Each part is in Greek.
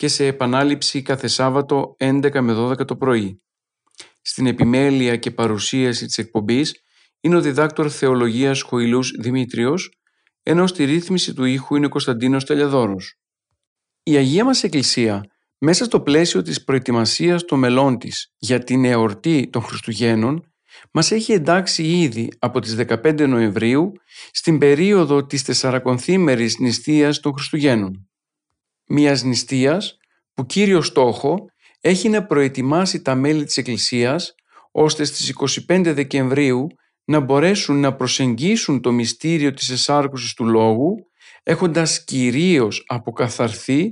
και σε επανάληψη κάθε Σάββατο 11 με 12 το πρωί. Στην επιμέλεια και παρουσίαση της εκπομπής είναι ο διδάκτορ θεολογίας Χοηλούς Δημήτριος, ενώ στη ρύθμιση του ήχου είναι ο Κωνσταντίνος Τελιαδόρος. Η Αγία μας Εκκλησία, μέσα στο πλαίσιο της προετοιμασίας των μελών της για την εορτή των Χριστουγέννων, μας έχει εντάξει ήδη από τις 15 Νοεμβρίου στην περίοδο της τεσσαρακονθήμερης νηστείας των Χριστουγέννων. Μιας νηστείας που κύριο στόχο έχει να προετοιμάσει τα μέλη της Εκκλησίας ώστε στις 25 Δεκεμβρίου να μπορέσουν να προσεγγίσουν το μυστήριο της εσάρκωσης του Λόγου έχοντας κυρίως αποκαθαρθεί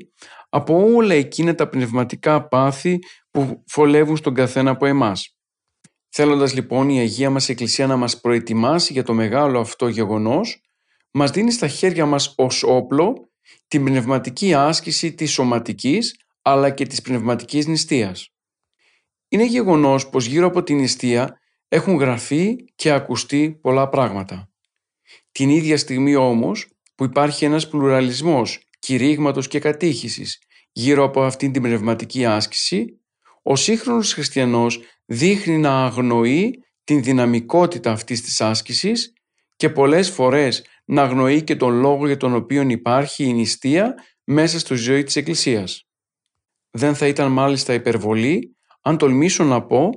από όλα εκείνα τα πνευματικά πάθη που φολεύουν στον καθένα από εμάς. Θέλοντας λοιπόν η Αγία μας Εκκλησία να μας προετοιμάσει για το μεγάλο αυτό γεγονός, μας δίνει στα χέρια μας ως όπλο την πνευματική άσκηση της σωματικής αλλά και της πνευματικής νηστείας. Είναι γεγονός πως γύρω από την νηστεία έχουν γραφεί και ακουστεί πολλά πράγματα. Την ίδια στιγμή όμως που υπάρχει ένας πλουραλισμός κηρύγματος και κατήχησης γύρω από αυτήν την πνευματική άσκηση, ο σύγχρονος χριστιανός δείχνει να αγνοεί την δυναμικότητα αυτής της άσκησης και πολλές φορές να αγνοεί και τον λόγο για τον οποίο υπάρχει η νηστεία μέσα στη ζωή της Εκκλησίας. Δεν θα ήταν μάλιστα υπερβολή αν τολμήσω να πω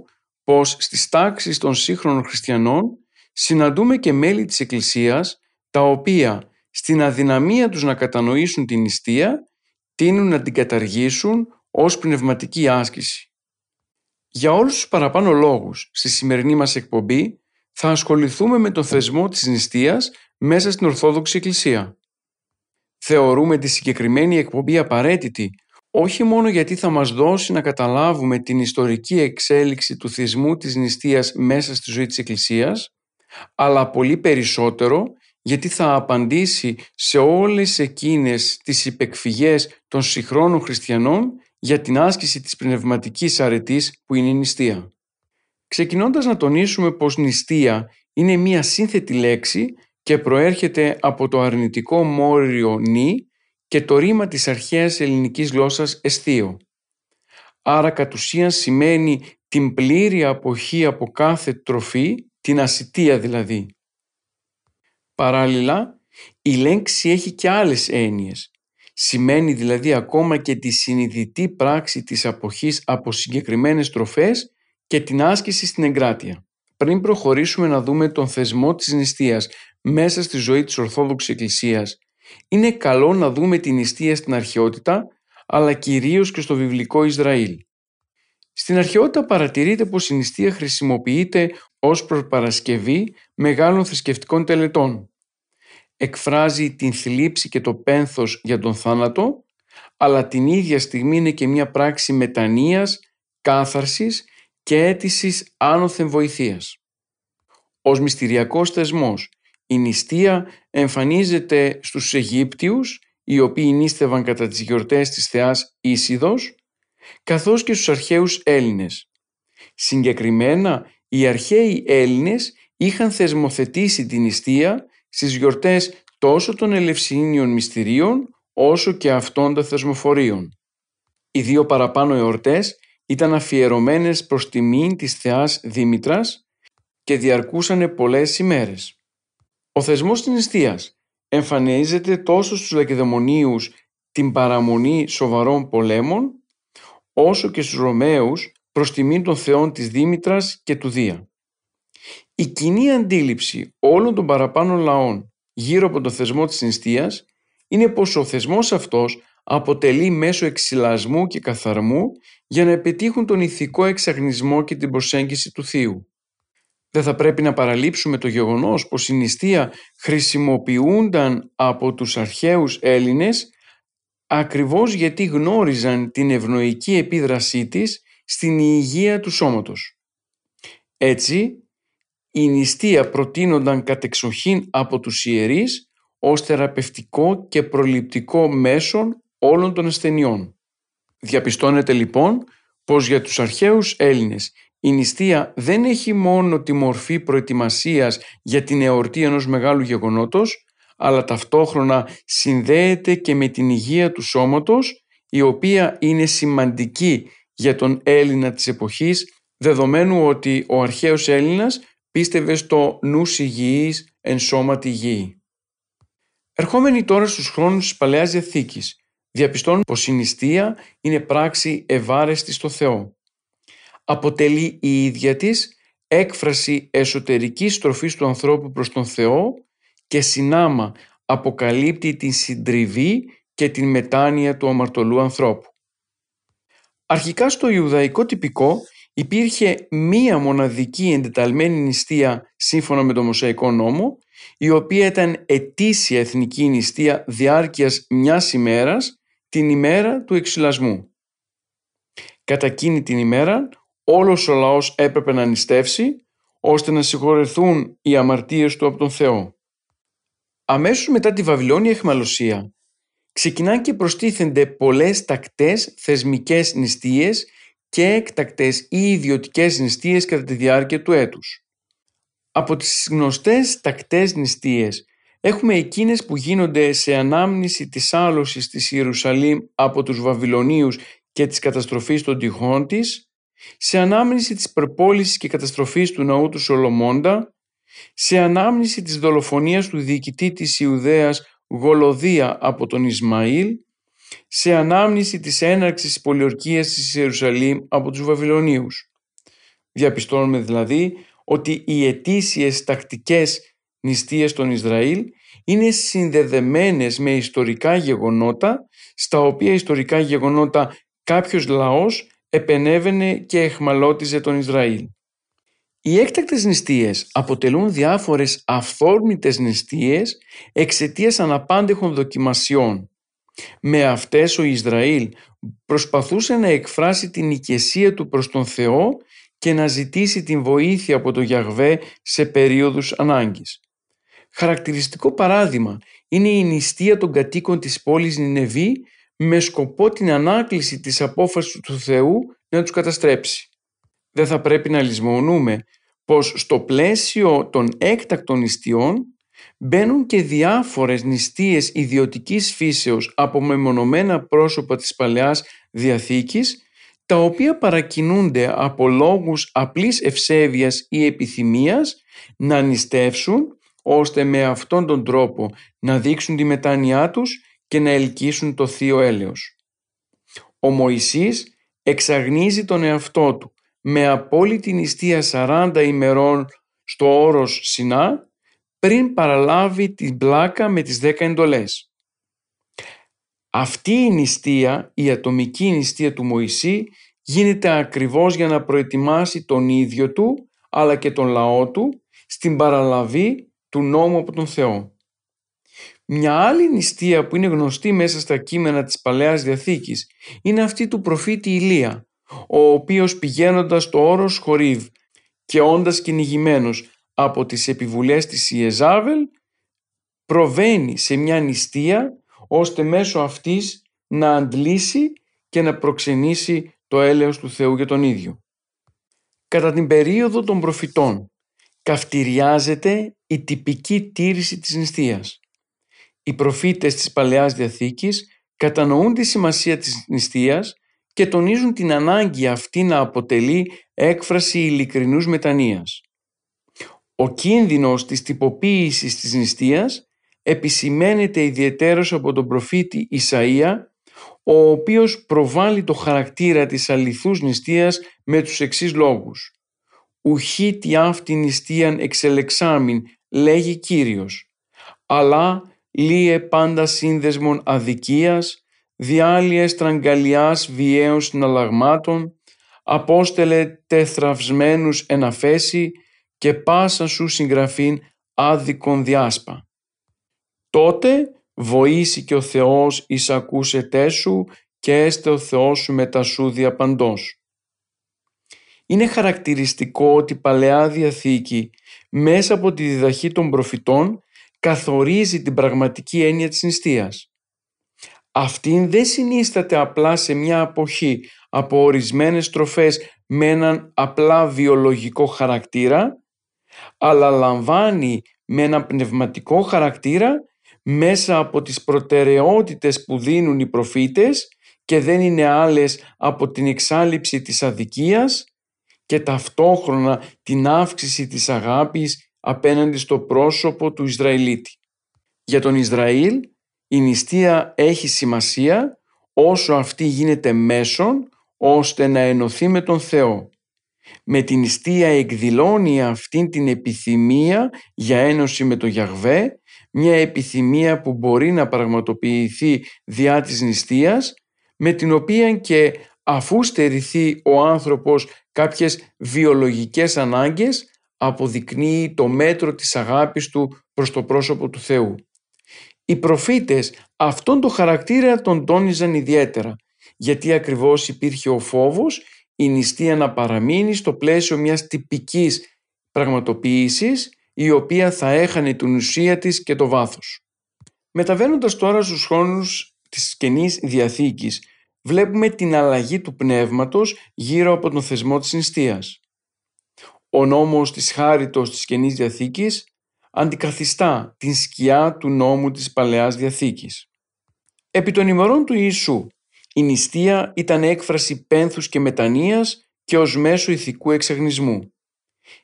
πως στις τάξεις των σύγχρονων χριστιανών συναντούμε και μέλη της Εκκλησίας τα οποία στην αδυναμία τους να κατανοήσουν την νηστεία τείνουν να την καταργήσουν ως πνευματική άσκηση. Για όλους τους παραπάνω λόγους στη σημερινή μας εκπομπή θα ασχοληθούμε με τον θεσμό της νηστείας μέσα στην Ορθόδοξη Εκκλησία. Θεωρούμε τη συγκεκριμένη εκπομπή απαραίτητη όχι μόνο γιατί θα μας δώσει να καταλάβουμε την ιστορική εξέλιξη του θεσμού της νηστείας μέσα στη ζωή της Εκκλησίας, αλλά πολύ περισσότερο γιατί θα απαντήσει σε όλες εκείνες τις υπεκφυγές των συγχρόνων χριστιανών για την άσκηση της πνευματικής αρετής που είναι η νηστεία. Ξεκινώντας να τονίσουμε πως νηστεία είναι μία σύνθετη λέξη και προέρχεται από το αρνητικό μόριο νη και το ρήμα της αρχαίας ελληνικής γλώσσας εστίο. Άρα κατ' ουσίαν σημαίνει την πλήρη αποχή από κάθε τροφή, την ασυτεία δηλαδή. Παράλληλα, η λέξη έχει και άλλες έννοιες. Σημαίνει δηλαδή ακόμα και τη συνειδητή πράξη της αποχής από συγκεκριμένες τροφές και την άσκηση στην εγκράτεια. Πριν προχωρήσουμε να δούμε τον θεσμό της νηστείας μέσα στη ζωή της Ορθόδοξης Εκκλησίας, είναι καλό να δούμε την νηστεία στην αρχαιότητα, αλλά κυρίως και στο βιβλικό Ισραήλ. Στην αρχαιότητα παρατηρείται πως η νηστεία χρησιμοποιείται ως προπαρασκευή μεγάλων θρησκευτικών τελετών. Εκφράζει την θλίψη και το πένθος για τον θάνατο, αλλά την ίδια στιγμή είναι και μια πράξη μετανοίας, κάθαρσης και αίτησης άνωθεν βοηθείας. Ως μυστηριακός θεσμός, η νηστεία εμφανίζεται στους Αιγύπτιους, οι οποίοι νήστευαν κατά τις γιορτές της θεάς Ίσιδος, καθώς και στους αρχαίους Έλληνες. Συγκεκριμένα, οι αρχαίοι Έλληνες είχαν θεσμοθετήσει την νηστεία στις γιορτές τόσο των Ελευσίνιων Μυστηρίων, όσο και αυτών των θεσμοφορίων. Οι δύο παραπάνω εορτές ήταν αφιερωμένες προς τιμήν της θεάς Δήμητρας και διαρκούσαν πολλές ημέρες. Ο θεσμός της νηστείας εμφανίζεται τόσο στους Λακεδαιμονίους την παραμονή σοβαρών πολέμων, όσο και στους Ρωμαίους προς τιμήν των θεών της Δήμητρας και του Δία. Η κοινή αντίληψη όλων των παραπάνω λαών γύρω από το θεσμό της νηστείας είναι πως ο θεσμός αυτός αποτελεί μέσο εξυλασμού και καθαρμού για να επιτύχουν τον ηθικό εξαγνισμό και την προσέγγιση του Θείου. Δεν θα πρέπει να παραλείψουμε το γεγονός πως η νηστεία χρησιμοποιούνταν από τους αρχαίους Έλληνες ακριβώς γιατί γνώριζαν την ευνοϊκή επίδρασή της στην υγεία του σώματος. Έτσι, η νηστεία προτείνονταν κατεξοχήν από τους ιερείς ως θεραπευτικό και προληπτικό μέσον όλων των ασθενειών. Διαπιστώνεται λοιπόν πως για τους αρχαίους Έλληνες η νηστεία δεν έχει μόνο τη μορφή προετοιμασίας για την εορτή ενός μεγάλου γεγονότος, αλλά ταυτόχρονα συνδέεται και με την υγεία του σώματος, η οποία είναι σημαντική για τον Έλληνα της εποχής, δεδομένου ότι ο αρχαίος Έλληνας πίστευε στο νους υγιής εν σώματι υγιή. Ερχόμενοι τώρα στους χρόνους της Παλαιάς Διαθήκης, διαπιστώνουν πως η νηστεία είναι πράξη ευάρεστη στο Θεό. Αποτελεί η ίδια της έκφραση εσωτερικής στροφής του ανθρώπου προς τον Θεό και συνάμα αποκαλύπτει την συντριβή και την μετάνοια του αμαρτωλού ανθρώπου. Αρχικά στο Ιουδαϊκό τυπικό υπήρχε μία μοναδική εντεταλμένη νηστεία σύμφωνα με το Μωσαϊκό νόμο η οποία ήταν ετήσια εθνική νηστεία διάρκειας μιας ημέρας την ημέρα του εξυλασμού. Κατά εκείνη την ημέρα όλος ο λαός έπρεπε να νηστεύσει ώστε να συγχωρεθούν οι αμαρτίες του από τον Θεό. Αμέσως μετά τη Βαβυλώνια εχμαλωσία ξεκινάνε και προστίθενται πολλές τακτές θεσμικές νηστείες και έκτακτες ή ιδιωτικές νηστείες κατά τη διάρκεια του έτους. Από τις γνωστές τακτές νηστείες έχουμε εκείνες που γίνονται σε ανάμνηση της άλωσης της Ιερουσαλήμ από τους Βαβυλωνίους και της καταστροφής των τυχών της, σε ανάμνηση της προπόλησης και καταστροφής του ναού του Σολομώντα, σε ανάμνηση της δολοφονίας του διοικητή της Ιουδαίας Γολοδία από τον Ισμαήλ, σε ανάμνηση της έναρξης της πολιορκίας της Ιερουσαλήμ από τους Βαβυλωνίους. Διαπιστώνουμε δηλαδή ότι οι ετήσιες τακτικές νηστείες των Ισραήλ είναι συνδεδεμένες με ιστορικά γεγονότα στα οποία ιστορικά γεγονότα κάποιος λαός επενέβαινε και εχμαλώτιζε τον Ισραήλ. Οι έκτακτες νηστείες αποτελούν διάφορες αυθόρμητες νηστείες εξαιτίας αναπάντεχων δοκιμασιών. Με αυτές ο Ισραήλ προσπαθούσε να εκφράσει την οικεσία του προς τον Θεό και να ζητήσει την βοήθεια από το Γιαγβέ σε περίοδους ανάγκης. Χαρακτηριστικό παράδειγμα είναι η νηστεία των κατοίκων της πόλης Νινεβή με σκοπό την ανάκληση της απόφασης του Θεού να τους καταστρέψει. Δεν θα πρέπει να λησμονούμε πως στο πλαίσιο των έκτακτων νηστείων μπαίνουν και διάφορες νηστείες ιδιωτικής φύσεως από μεμονωμένα πρόσωπα της Παλαιάς Διαθήκης τα οποία παρακινούνται από λόγους απλής ευσέβειας ή επιθυμίας να νηστεύσουν ώστε με αυτόν τον τρόπο να δείξουν τη μετάνοιά τους και να ελκύσουν το θείο έλεος. Ο Μωυσής εξαγνίζει τον εαυτό του με απόλυτη νηστεία 40 ημερών στο όρος Σινά πριν παραλάβει την πλάκα με τις 10 εντολές. Αυτή η νηστεία, η ατομική νηστεία του Μωυσή γίνεται ακριβώς για να προετοιμάσει τον ίδιο του αλλά και τον λαό του στην παραλαβή του νόμου από τον Θεό. Μια άλλη νηστεία που είναι γνωστή μέσα στα κείμενα της Παλαιάς Διαθήκης είναι αυτή του προφήτη Ηλία, ο οποίος πηγαίνοντας στο όρος Χορίβ και όντας κυνηγημένος από τις επιβουλές της Ιεζάβελ προβαίνει σε μια νηστεία ώστε μέσω αυτής να αντλήσει και να προξενήσει το έλεος του Θεού για τον ίδιο. Κατά την περίοδο των προφητών καυτηριάζεται η τυπική τήρηση της νηστείας. Οι προφήτες της Παλαιάς Διαθήκης κατανοούν τη σημασία της νηστείας και τονίζουν την ανάγκη αυτή να αποτελεί έκφραση ειλικρινούς μετανοίας. Ο κίνδυνος της τυποποίησης της νηστείας επισημαίνεται ιδιαιτέρως από τον προφήτη Ισαΐα, ο οποίος προβάλλει το χαρακτήρα της αληθούς νηστείας με τους εξής λόγους. «Ουχή τι αυτή νηστείαν εξελεξάμιν, λέγει Κύριος, αλλά λύε πάντα σύνδεσμον αδικίας, διάλυε τραγκαλιάς βιαίων συναλλαγμάτων, απόστελε τεθραυσμένους εναφέση και πάσα σου συγγραφήν άδικον διάσπα. Τότε βοήσει και ο Θεός εις ακούσετέ σου και έστε ο Θεός σου μετά σου διαπαντός. Είναι χαρακτηριστικό ότι η Παλαιά Διαθήκη μέσα από τη διδαχή των προφητών καθορίζει την πραγματική έννοια της νηστείας. Αυτήν δεν συνίσταται απλά σε μια αποχή από ορισμένες τροφές με έναν απλά βιολογικό χαρακτήρα, αλλά λαμβάνει με ένα πνευματικό χαρακτήρα μέσα από τις προτεραιότητες που δίνουν οι προφήτες και δεν είναι άλλες από την εξάλληψη της αδικίας και ταυτόχρονα την αύξηση της αγάπης απέναντι στο πρόσωπο του Ισραηλίτη. Για τον Ισραήλ η νηστεία έχει σημασία όσο αυτή γίνεται μέσον ώστε να ενωθεί με τον Θεό. Με την νηστεία εκδηλώνει αυτήν την επιθυμία για ένωση με τον Γιαχβέ, μια επιθυμία που μπορεί να πραγματοποιηθεί διά της νηστείας, με την οποία και αφού στερηθεί ο άνθρωπος κάποιες βιολογικές ανάγκες, αποδεικνύει το μέτρο της αγάπης του προς το πρόσωπο του Θεού. Οι προφήτες αυτόν το χαρακτήρα τον τόνιζαν ιδιαίτερα, γιατί ακριβώς υπήρχε ο φόβος η νηστεία να παραμείνει στο πλαίσιο μιας τυπικής πραγματοποίησης η οποία θα έχανε την ουσία της και το βάθος. Μεταβαίνοντας τώρα στους χρόνους της Καινής Διαθήκης βλέπουμε την αλλαγή του πνεύματος γύρω από τον θεσμό της νηστείας. Ο νόμος της χάριτος της Καινής Διαθήκης αντικαθιστά την σκιά του νόμου της Παλαιάς Διαθήκης. Επί των ημερών του Ιησού, η νηστεία ήταν έκφραση πένθους και μετανοίας και ως μέσο ηθικού εξαγνισμού.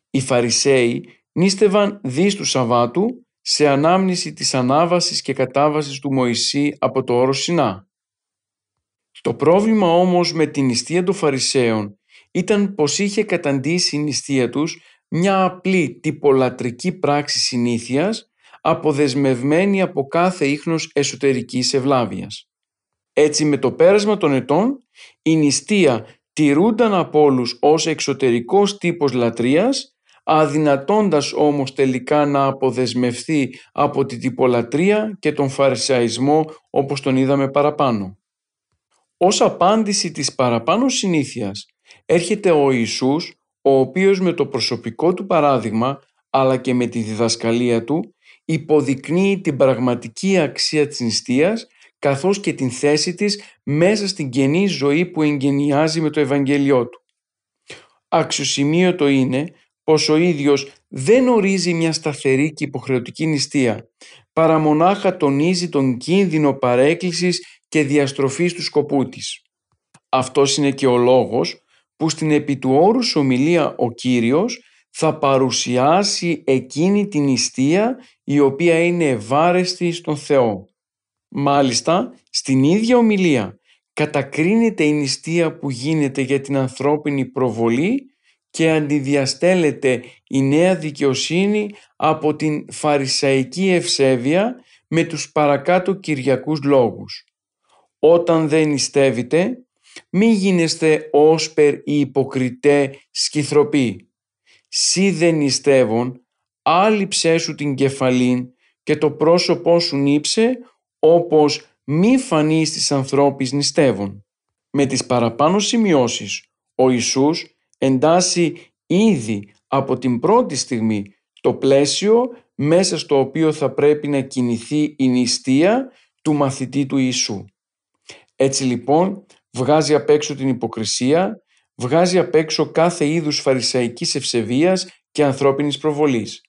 Οι Φαρισαίοι νίστευαν δις του Σαββάτου σε ανάμνηση της ανάβασης και κατάβασης του Μωυσή από το όρος Σινά. Το πρόβλημα όμως με την νηστεία των Φαρισαίων ήταν πως είχε καταντήσει η νηστεία τους μια απλή τυπολατρική πράξη συνήθειας αποδεσμευμένη από κάθε ίχνος εσωτερικής ευλάβειας. Έτσι με το πέρασμα των ετών η νηστεία τηρούνταν από όλους ως εξωτερικός τύπος λατρείας αδυνατώντας όμως τελικά να αποδεσμευθεί από την τυπολατρεία και τον φαρισαϊσμό όπως τον είδαμε παραπάνω. Ως απάντηση της παραπάνω συνήθειας έρχεται ο Ιησούς ο οποίος με το προσωπικό του παράδειγμα αλλά και με τη διδασκαλία του υποδεικνύει την πραγματική αξία της νηστείας καθώς και την θέση της μέσα στην καινή ζωή που εγγενιάζει με το Ευαγγέλιό του. Αξιοσημείωτο είναι πως ο ίδιος δεν ορίζει μια σταθερή και υποχρεωτική νηστεία, παρά μονάχα τονίζει τον κίνδυνο παρέκκλησης και διαστροφής του σκοπού της. Αυτός είναι και ο λόγος που στην επί του όρους ομιλία ο Κύριος θα παρουσιάσει εκείνη την νηστεία η οποία είναι ευάρεστη στον Θεό. Μάλιστα, στην ίδια ομιλία κατακρίνεται η νηστεία που γίνεται για την ανθρώπινη προβολή και αντιδιαστέλλεται η νέα δικαιοσύνη από την φαρισαϊκή ευσέβεια με τους παρακάτω κυριακούς λόγους. Όταν δεν νηστεύετε, μη γίνεστε όσπερ ή υποκριτέ σκυθροποί. Σύ δεν νηστεύων, άλυψέ σου την κεφαλήν και το πρόσωπό σου νύψε, όπως μη φανεί στις ανθρώπεις νηστεύων. Με τις παραπάνω σημειώσεις, ο Ιησούς εντάσσει ήδη από την πρώτη στιγμή το πλαίσιο μέσα στο οποίο θα πρέπει να κινηθεί η νηστεία του μαθητή του Ιησού. Έτσι λοιπόν βγάζει απ' έξω την υποκρισία, βγάζει απ' έξω κάθε είδους φαρισαϊκής ευσεβίας και ανθρώπινης προβολής.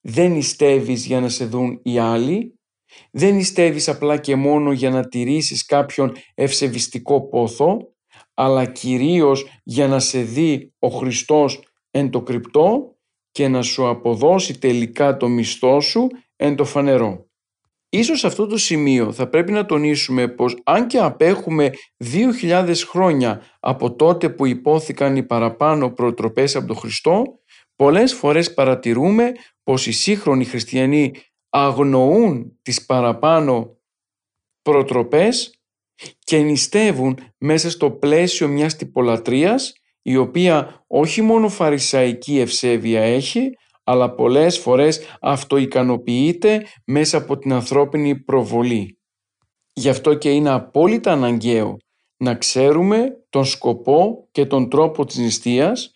Δεν νηστεύεις για να σε δουν οι άλλοι, δεν νηστεύεις απλά και μόνο για να τηρήσεις κάποιον ευσεβιστικό πόθο, αλλά κυρίως για να σε δει ο Χριστός εν το κρυπτό και να σου αποδώσει τελικά το μισθό σου εν το φανερό. Ίσως σε αυτό το σημείο θα πρέπει να τονίσουμε πως αν και απέχουμε 2.000 χρόνια από τότε που υπόθηκαν οι παραπάνω προτροπές από τον Χριστό, πολλές φορές παρατηρούμε πως οι σύγχρονοι χριστιανοί αγνοούν τις παραπάνω προτροπές και νηστεύουν μέσα στο πλαίσιο μιας τυπολατρίας η οποία όχι μόνο φαρισαϊκή ευσέβεια έχει αλλά πολλές φορές αυτοικανοποιείται μέσα από την ανθρώπινη προβολή. Γι' αυτό και είναι απόλυτα αναγκαίο να ξέρουμε τον σκοπό και τον τρόπο της νηστείας,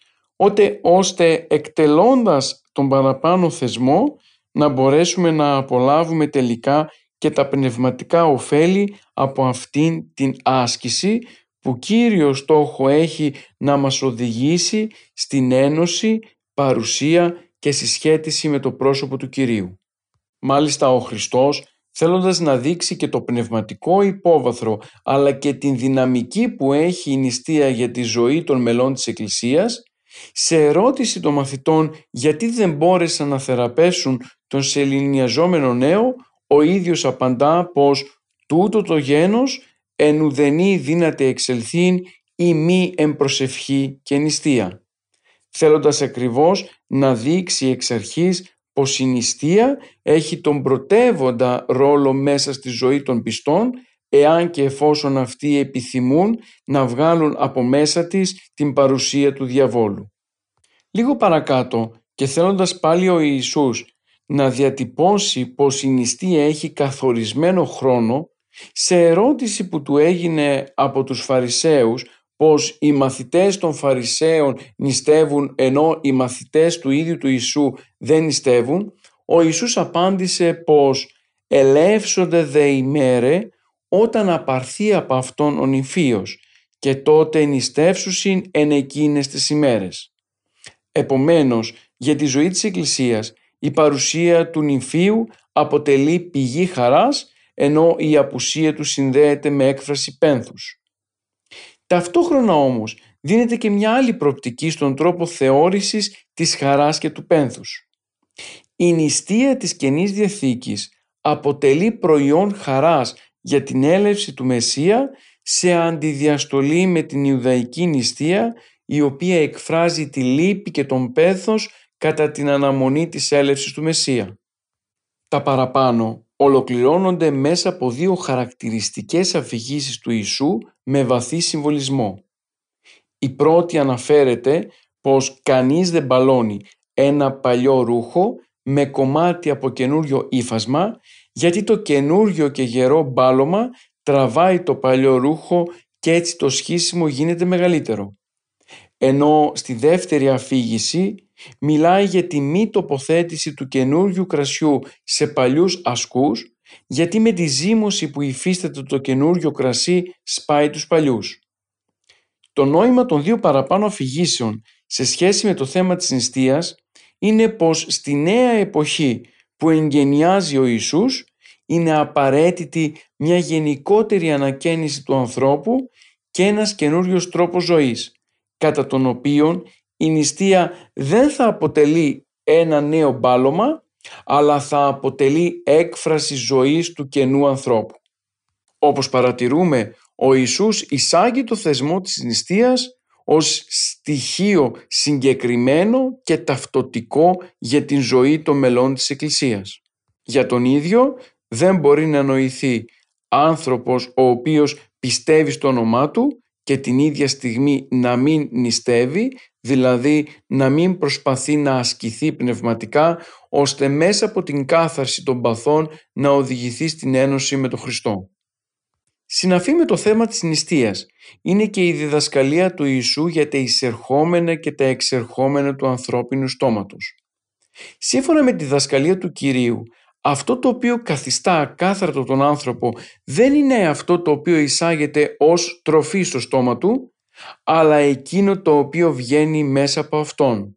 ώστε εκτελώντας τον παραπάνω θεσμό να μπορέσουμε να απολάβουμε τελικά και τα πνευματικά ωφέλη από αυτήν την άσκηση που κύριο στόχο έχει να μας οδηγήσει στην ένωση, παρουσία και συσχέτιση με το πρόσωπο του Κυρίου. Μάλιστα ο Χριστός θέλοντας να δείξει και το πνευματικό υπόβαθρο αλλά και την δυναμική που έχει η νηστεία για τη ζωή των μελών της Εκκλησίας, σε ερώτηση των μαθητών γιατί δεν μπόρεσαν να θεραπέσουν τον σεληνιαζόμενο νέο, ο ίδιος απαντά πως «τούτο το γένος εν ουδενή δύναται εξελθήν ή μη εμπροσευχή και νηστεία». Θέλοντας ακριβώς να δείξει εξ αρχής πως η νηστεία έχει τον πρωτεύοντα ρόλο μέσα στη ζωή των πιστών εάν και εφόσον αυτοί επιθυμούν να βγάλουν από μέσα της την παρουσία του διαβόλου. Λίγο παρακάτω και θέλοντας πάλι ο Ιησούς να διατυπώσει πως η νηστεία έχει καθορισμένο χρόνο, σε ερώτηση που του έγινε από τους Φαρισαίους πως οι μαθητές των Φαρισαίων νηστεύουν ενώ οι μαθητές του ίδιου του Ιησού δεν νηστεύουν, ο Ιησούς απάντησε πως «ελεύσονται δε ημέρε όταν απαρθεί από αυτόν ο νηφίος και τότε νηστεύσουσιν εν εκείνες τις ημέρες». Επομένως, για τη ζωή της Εκκλησίας η παρουσία του νηφίου αποτελεί πηγή χαράς ενώ η απουσία του συνδέεται με έκφραση πένθους. Ταυτόχρονα όμως δίνεται και μια άλλη προοπτική στον τρόπο θεώρησης της χαράς και του πένθους. Η νηστεία της Καινής Διαθήκης αποτελεί προϊόν χαράς για την έλευση του Μεσσία σε αντιδιαστολή με την Ιουδαϊκή νηστεία η οποία εκφράζει τη λύπη και τον πέθος κατά την αναμονή της έλευσης του Μεσσία. Τα παραπάνω ολοκληρώνονται μέσα από δύο χαρακτηριστικές αφηγήσεις του Ιησού με βαθύ συμβολισμό. Η πρώτη αναφέρεται πως κανείς δεν μπαλώνει ένα παλιό ρούχο με κομμάτι από καινούριο ύφασμα γιατί το καινούριο και γερό μπάλωμα τραβάει το παλιό ρούχο και έτσι το σχίσιμο γίνεται μεγαλύτερο. Ενώ στη δεύτερη αφήγηση μιλάει για τη μη τοποθέτηση του καινούριου κρασιού σε παλιούς ασκούς γιατί με τη ζύμωση που υφίσταται το καινούριο κρασί σπάει τους παλιούς. Το νόημα των δύο παραπάνω αφηγήσεων σε σχέση με το θέμα της νηστείας είναι πως στη νέα εποχή που εγγενιάζει ο Ιησούς είναι απαραίτητη μια γενικότερη ανακαίνιση του ανθρώπου και ένας καινούριος τρόπος ζωής, κατά τον οποίο η νηστεία δεν θα αποτελεί ένα νέο μπάλωμα, αλλά θα αποτελεί έκφραση ζωής του καινού ανθρώπου. Όπως παρατηρούμε, ο Ιησούς εισάγει το θεσμό της νηστείας ως στοιχείο συγκεκριμένο και ταυτοτικό για την ζωή των μελών της Εκκλησίας. Για τον ίδιο δεν μπορεί να νοηθεί άνθρωπος ο οποίος πιστεύει στο όνομά του και την ίδια στιγμή να μην νηστεύει, δηλαδή να μην προσπαθεί να ασκηθεί πνευματικά, ώστε μέσα από την κάθαρση των παθών να οδηγηθεί στην ένωση με τον Χριστό. Συναφή με το θέμα της νηστείας είναι και η διδασκαλία του Ιησού για τα εισερχόμενα και τα εξερχόμενα του ανθρώπινου στόματος. Σύμφωνα με τη διδασκαλία του Κυρίου, αυτό το οποίο καθιστά ακάθαρτο τον άνθρωπο δεν είναι αυτό το οποίο εισάγεται ως τροφή στο στόμα του, αλλά εκείνο το οποίο βγαίνει μέσα από αυτόν.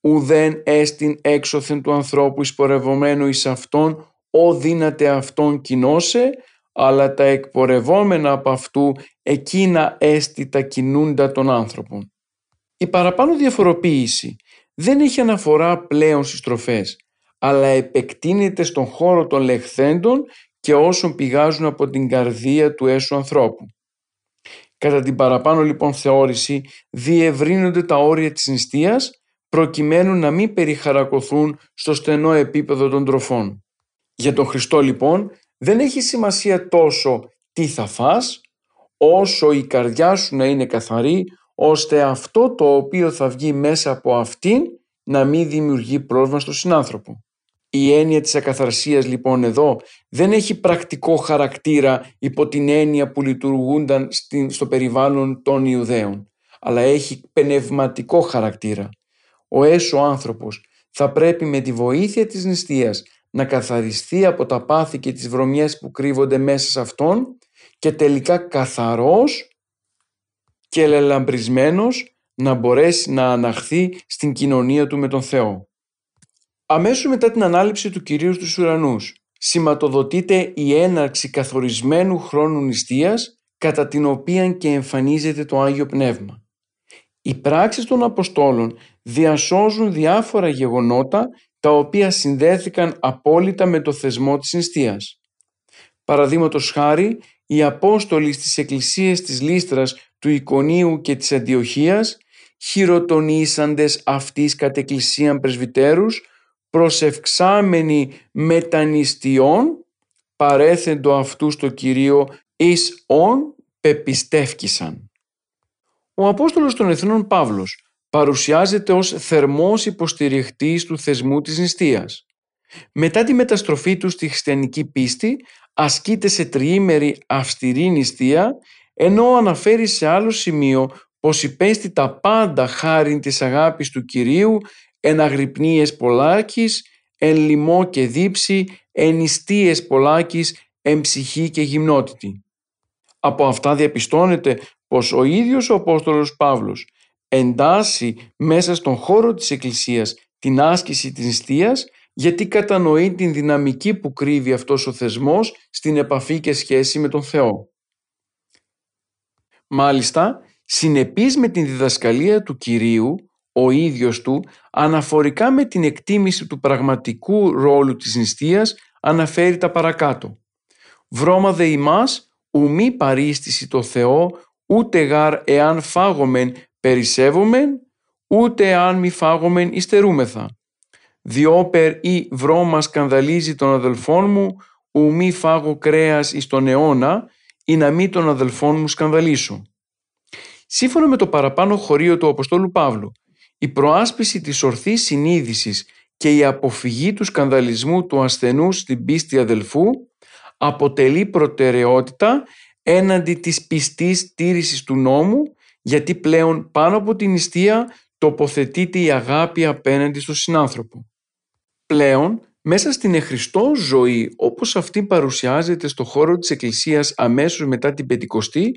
Ουδέν έστιν έξωθεν του ανθρώπου εισπορευομένου εις αυτόν, ο δύναται αυτόν κοινώσε, αλλά τα εκπορευόμενα από αυτού εκείνα έστι τα κινούντα των άνθρωπων. Η παραπάνω διαφοροποίηση δεν έχει αναφορά πλέον στις τροφές, αλλά επεκτείνεται στον χώρο των λεχθέντων και όσων πηγάζουν από την καρδία του έσου ανθρώπου. Κατά την παραπάνω λοιπόν θεώρηση διευρύνονται τα όρια της νηστείας προκειμένου να μην περιχαρακωθούν στο στενό επίπεδο των τροφών. Για τον Χριστό λοιπόν δεν έχει σημασία τόσο τι θα φας, όσο η καρδιά σου να είναι καθαρή, ώστε αυτό το οποίο θα βγει μέσα από αυτήν να μην δημιουργεί πρόβλημα στον συνάνθρωπο. Η έννοια της ακαθαρσίας λοιπόν εδώ δεν έχει πρακτικό χαρακτήρα υπό την έννοια που λειτουργούνταν στο περιβάλλον των Ιουδαίων, αλλά έχει πνευματικό χαρακτήρα. Ο έσω άνθρωπος θα πρέπει με τη βοήθεια της νηστείας να καθαριστεί από τα πάθη και τις βρωμιές που κρύβονται μέσα σε αυτόν και τελικά καθαρός και λελαμπρισμένος να μπορέσει να αναχθεί στην κοινωνία του με τον Θεό. Αμέσως μετά την ανάληψη του Κυρίου στους ουρανούς σηματοδοτείται η έναρξη καθορισμένου χρόνου νηστείας κατά την οποία και εμφανίζεται το Άγιο Πνεύμα. Οι πράξεις των Αποστόλων διασώζουν διάφορα γεγονότα τα οποία συνδέθηκαν απόλυτα με το θεσμό της νηστείας. Παραδείγματος χάρη, οι Απόστολοι στις εκκλησίες της Λίστρας, του Ικονίου και της Αντιοχίας, χειροτονήσαντες αυτής κατ' εκκλησίαν πρεσβυτέρους, προσευξάμενοι μετανιστιών, παρέθεντο αυτού στο Κυρίο εις ον πεπιστεύκησαν. Ο Απόστολος των Εθνών Παύλος παρουσιάζεται ως θερμός υποστηριχτής του θεσμού της νηστείας. Μετά τη μεταστροφή του στη χριστιανική πίστη ασκείται σε τριήμερη αυστηρή νηστεία ενώ αναφέρει σε άλλο σημείο πως υπέστη τα πάντα χάρη της αγάπης του Κυρίου εν αγρυπνίες πολλάκης, εν λοιμό και δίψη, εν ιστίες πολλάκης, εν ψυχή και γυμνότητη. Από αυτά διαπιστώνεται πως ο ίδιος ο Απόστολος Παύλος εντάσσει μέσα στον χώρο της Εκκλησίας την άσκηση της νηστείας γιατί κατανοεί την δυναμική που κρύβει αυτός ο θεσμός στην επαφή και σχέση με τον Θεό. Μάλιστα, συνεπής με την διδασκαλία του Κυρίου, ο ίδιος του, αναφορικά με την εκτίμηση του πραγματικού ρόλου της νηστείας, αναφέρει τα παρακάτω. «Βρώμα δε ημάς, ουμή παρίστηση το Θεό, ούτε γάρ εάν φάγομεν περισσεύομεν, ούτε εάν μη φάγομεν υστερούμεθα. Διόπερ ή βρώμα σκανδαλίζει τον αδελφόν μου, ου μη φάγω κρέας εις τον αιώνα, ή να μη τον αδελφόν μου σκανδαλίσω. Σύμφωνα με το παραπάνω χωρίο του Αποστόλου Παύλου, η προάσπιση της ορθής συνείδησης και η αποφυγή του σκανδαλισμού του ασθενού στην πίστη αδελφού αποτελεί προτεραιότητα έναντι της πιστής τήρησης του νόμου γιατί πλέον πάνω από την νηστεία τοποθετείται η αγάπη απέναντι στον συνάνθρωπο. Πλέον, μέσα στην εχριστό ζωή όπως αυτή παρουσιάζεται στο χώρο της Εκκλησίας αμέσως μετά την Πεντηκοστή,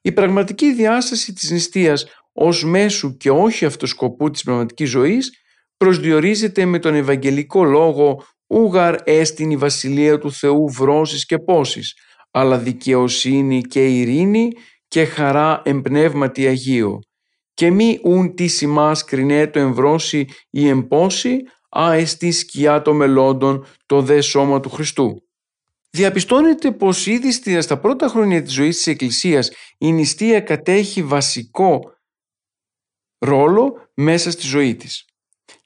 η πραγματική διάσταση της νηστείας ως μέσου και όχι αυτοσκοπού της πραγματικής ζωής προσδιορίζεται με τον Ευαγγελικό λόγο «Ούγαρ έστιν η Βασιλεία του Θεού βρώσεις και πόσεις, αλλά δικαιοσύνη και ειρήνη και χαρά εμπνεύματι Αγίο. Και μη ούν τι σημάς κρινέ το εμβρώσει ή εμπόση, α εστί σκιά το μελόντων το δε σώμα του Χριστού. Διαπιστώνεται πως ήδη στα πρώτα χρόνια της ζωής της Εκκλησίας η νηστεία κατέχει βασικό ρόλο μέσα στη ζωή της.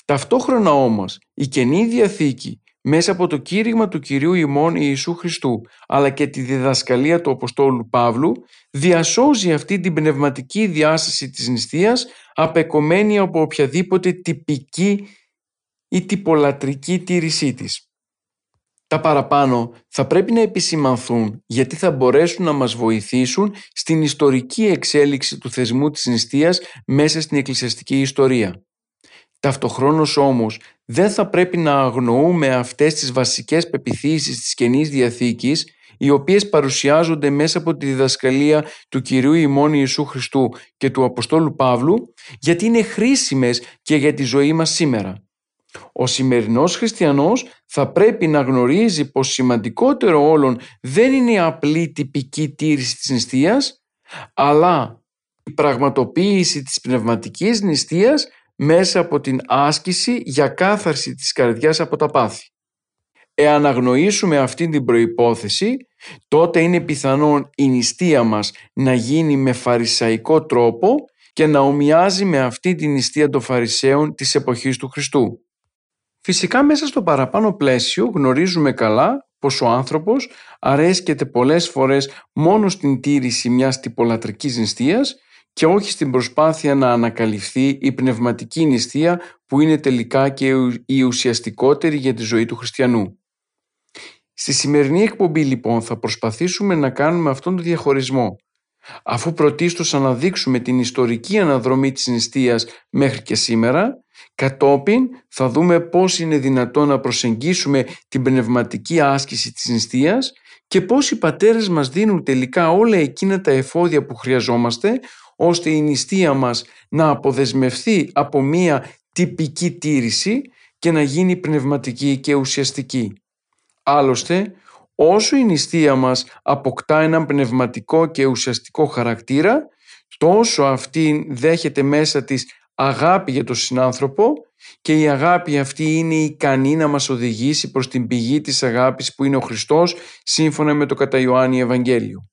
Ταυτόχρονα όμως η Καινή Διαθήκη μέσα από το κήρυγμα του Κυρίου ημών Ιησού Χριστού αλλά και τη διδασκαλία του Αποστόλου Παύλου διασώζει αυτή την πνευματική διάσταση της νηστείας απεκομμένη από οποιαδήποτε τυπική ή τυπολατρική τήρησή της. Τα παραπάνω θα πρέπει να επισημανθούν γιατί θα μπορέσουν να μας βοηθήσουν στην ιστορική εξέλιξη του θεσμού της νηστείας μέσα στην εκκλησιαστική ιστορία. Ταυτοχρόνως όμως δεν θα πρέπει να αγνοούμε αυτές τις βασικές πεπιθήσεις της Καινής Διαθήκης οι οποίες παρουσιάζονται μέσα από τη διδασκαλία του Κυρίου ημών Ιησού Χριστού και του Αποστόλου Παύλου γιατί είναι χρήσιμες και για τη ζωή μας σήμερα. Ο σημερινός χριστιανός θα πρέπει να γνωρίζει πως σημαντικότερο όλων δεν είναι η απλή τυπική τήρηση της νηστείας αλλά η πραγματοποίηση της πνευματικής νηστείας μέσα από την άσκηση για κάθαρση της καρδιάς από τα πάθη. Εάν αγνοήσουμε αυτή την προϋπόθεση, τότε είναι πιθανόν η νηστεία μας να γίνει με φαρισαϊκό τρόπο και να ομοιάζει με αυτή την νηστεία των Φαρισαίων της εποχής του Χριστού. Φυσικά μέσα στο παραπάνω πλαίσιο γνωρίζουμε καλά πως ο άνθρωπος αρέσκεται πολλές φορές μόνο στην τήρηση μιας τυπολατρικής νηστείας και όχι στην προσπάθεια να ανακαλυφθεί η πνευματική νηστεία που είναι τελικά και η ουσιαστικότερη για τη ζωή του χριστιανού. Στη σημερινή εκπομπή λοιπόν θα προσπαθήσουμε να κάνουμε αυτόν τον διαχωρισμό αφού πρωτίστως αναδείξουμε την ιστορική αναδρομή της νηστείας μέχρι και σήμερα, κατόπιν θα δούμε πώς είναι δυνατό να προσεγγίσουμε την πνευματική άσκηση της νηστείας και πώς οι πατέρες μας δίνουν τελικά όλα εκείνα τα εφόδια που χρειαζόμαστε ώστε η νηστεία μας να αποδεσμευθεί από μία τυπική τήρηση και να γίνει πνευματική και ουσιαστική. Άλλωστε, όσο η νηστεία μας αποκτά έναν πνευματικό και ουσιαστικό χαρακτήρα, τόσο αυτή δέχεται μέσα της αγάπη για τον συνάνθρωπο και η αγάπη αυτή είναι ικανή να μας οδηγήσει προς την πηγή της αγάπης που είναι ο Χριστός σύμφωνα με το κατά Ιωάννη Ευαγγέλιο.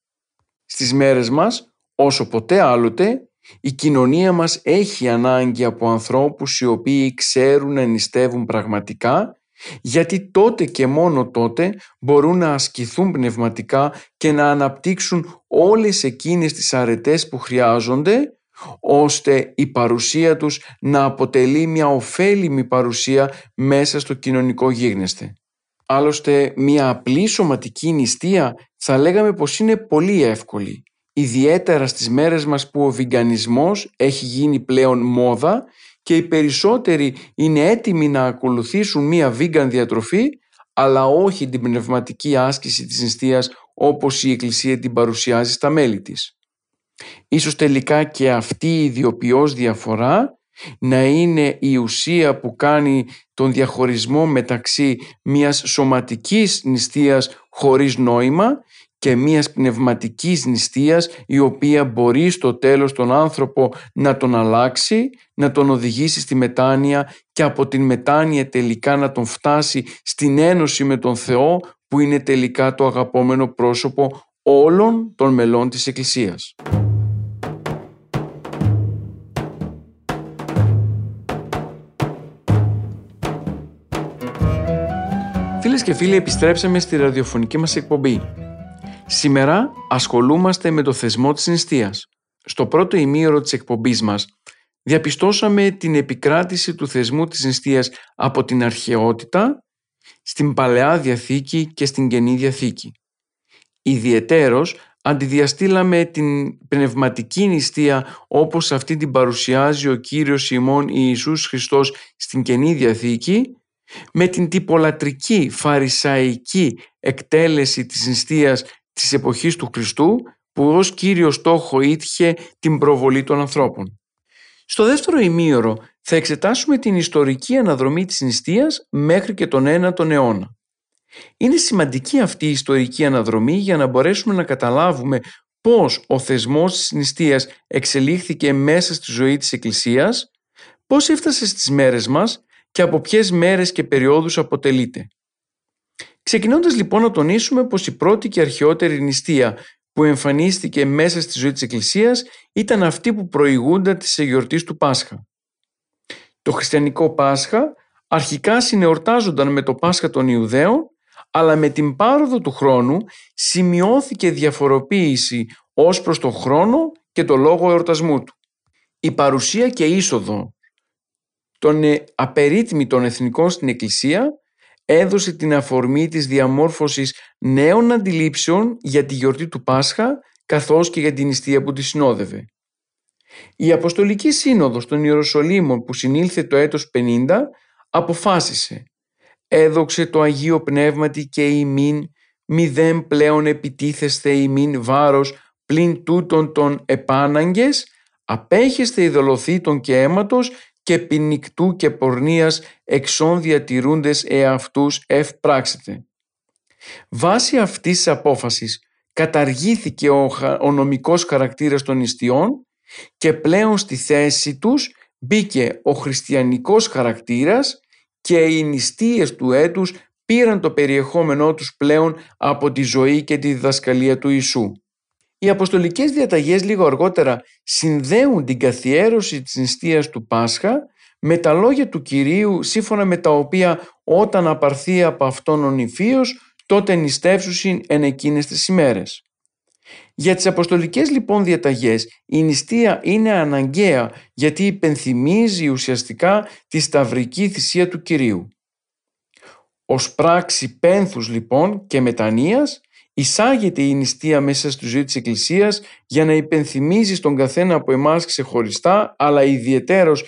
Στις μέρες μας, όσο ποτέ άλλοτε, η κοινωνία μας έχει ανάγκη από ανθρώπους οι οποίοι ξέρουν να νηστεύουν πραγματικά γιατί τότε και μόνο τότε μπορούν να ασκηθούν πνευματικά και να αναπτύξουν όλες εκείνες τις αρετές που χρειάζονται ώστε η παρουσία τους να αποτελεί μια ωφέλιμη παρουσία μέσα στο κοινωνικό γίγνεσθε. Άλλωστε μια απλή σωματική νηστεία θα λέγαμε πως είναι πολύ εύκολη ιδιαίτερα στις μέρες μας που ο βιγκανισμός έχει γίνει πλέον μόδα και οι περισσότεροι είναι έτοιμοι να ακολουθήσουν μία vegan διατροφή αλλά όχι την πνευματική άσκηση της νηστείας όπως η Εκκλησία την παρουσιάζει στα μέλη της. Ίσως τελικά και αυτή η ιδιοποιώς διαφορά να είναι η ουσία που κάνει τον διαχωρισμό μεταξύ μιας σωματικής νηστείας χωρίς νόημα και μιας πνευματικής νηστείας η οποία μπορεί στο τέλος τον άνθρωπο να τον αλλάξει, να τον οδηγήσει στη μετάνοια και από την μετάνοια τελικά να τον φτάσει στην ένωση με τον Θεό που είναι τελικά το αγαπόμενο πρόσωπο όλων των μελών της Εκκλησίας. Και φίλοι επιστρέψαμε στη ραδιοφωνική μας εκπομπή. Σήμερα ασχολούμαστε με το θεσμό της νηστείας. Στο πρώτο ημίωρο της εκπομπής μας διαπιστώσαμε την επικράτηση του θεσμού της νηστείας από την αρχαιότητα στην Παλαιά Διαθήκη και στην Καινή Διαθήκη. Ιδιαιτέρως αντιδιαστήλαμε την πνευματική νηστεία όπως αυτή την παρουσιάζει ο Κύριος ημών Ιησούς Χριστός στην Καινή Διαθήκη με την τυπολατρική φαρισαϊκή εκτέλεση της νηστείας της εποχής του Χριστού που ως κύριο στόχο είχε την προβολή των ανθρώπων. Στο δεύτερο ημίωρο θα εξετάσουμε την ιστορική αναδρομή της νηστείας μέχρι και τον 9ο αιώνα. Είναι σημαντική αυτή η ιστορική αναδρομή για να μπορέσουμε να καταλάβουμε πώς ο θεσμός της νηστείας εξελίχθηκε μέσα στη ζωή της Εκκλησίας, πώς έφτασε στις μέρες μας και από ποιες μέρες και περιόδους αποτελείται. Ξεκινώντας λοιπόν να τονίσουμε πως η πρώτη και αρχαιότερη νηστεία που εμφανίστηκε μέσα στη ζωή της Εκκλησίας ήταν αυτή που προηγούνταν της εγκιορτής του Πάσχα. Το χριστιανικό Πάσχα αρχικά συνεορτάζονταν με το Πάσχα των Ιουδαίων αλλά με την πάροδο του χρόνου σημειώθηκε διαφοροποίηση ως προς το χρόνο και το λόγο εορτασμού του. Η παρουσία και είσοδο των ε, απερίτμητων εθνικών στην Εκκλησία έδωσε την αφορμή της διαμόρφωσης νέων αντιλήψεων για τη γιορτή του Πάσχα καθώς και για την νηστεία που τη συνόδευε. Η Αποστολική Σύνοδος των Ιεροσολύμων που συνήλθε το έτος 50 αποφάσισε «Έδοξε το Αγίο Πνεύματι και ημίν μηδέν πλέον επιτίθεστε ημίν βάρος πλην τούτων των επάναγκες απέχεστε ειδωλοθήτων και αίματος και ποινικτού και πορνείας εξών διατηρούντες εαυτούς ευπράξετε. Βάσει αυτής της απόφασης καταργήθηκε ο, ο νομικός χαρακτήρας των νηστείων και πλέον στη θέση τους μπήκε ο χριστιανικός χαρακτήρας και οι νηστείες του έτους πήραν το περιεχόμενό τους πλέον από τη ζωή και τη διδασκαλία του Ιησού. Οι αποστολικές διαταγές λίγο αργότερα συνδέουν την καθιέρωση της νηστείας του Πάσχα με τα λόγια του Κυρίου σύμφωνα με τα οποία όταν απαρθεί από αυτόν ο νηφίος τότε νηστεύσουσιν εν εκείνες τις ημέρες. Για τις αποστολικές λοιπόν διαταγές η νηστεία είναι αναγκαία γιατί υπενθυμίζει ουσιαστικά τη σταυρική θυσία του Κυρίου. Ως πράξη πένθους λοιπόν και μετανοίας εισάγεται η νηστεία μέσα στη ζωή της Εκκλησίας για να υπενθυμίζει στον καθένα από εμάς ξεχωριστά αλλά ιδιαιτέρως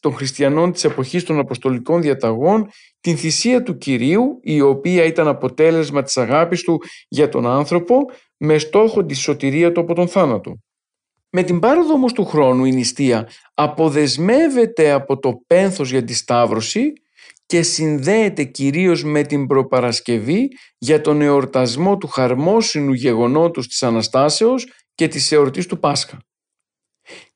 των χριστιανών της εποχής των Αποστολικών Διαταγών την θυσία του Κυρίου η οποία ήταν αποτέλεσμα της αγάπης του για τον άνθρωπο με στόχο τη σωτηρία του από τον θάνατο. Με την πάροδο όμως του χρόνου η νηστεία αποδεσμεύεται από το πένθος για τη Σταύρωση και συνδέεται κυρίως με την προπαρασκευή για τον εορτασμό του χαρμόσυνου γεγονότος της Αναστάσεως και της εορτής του Πάσχα.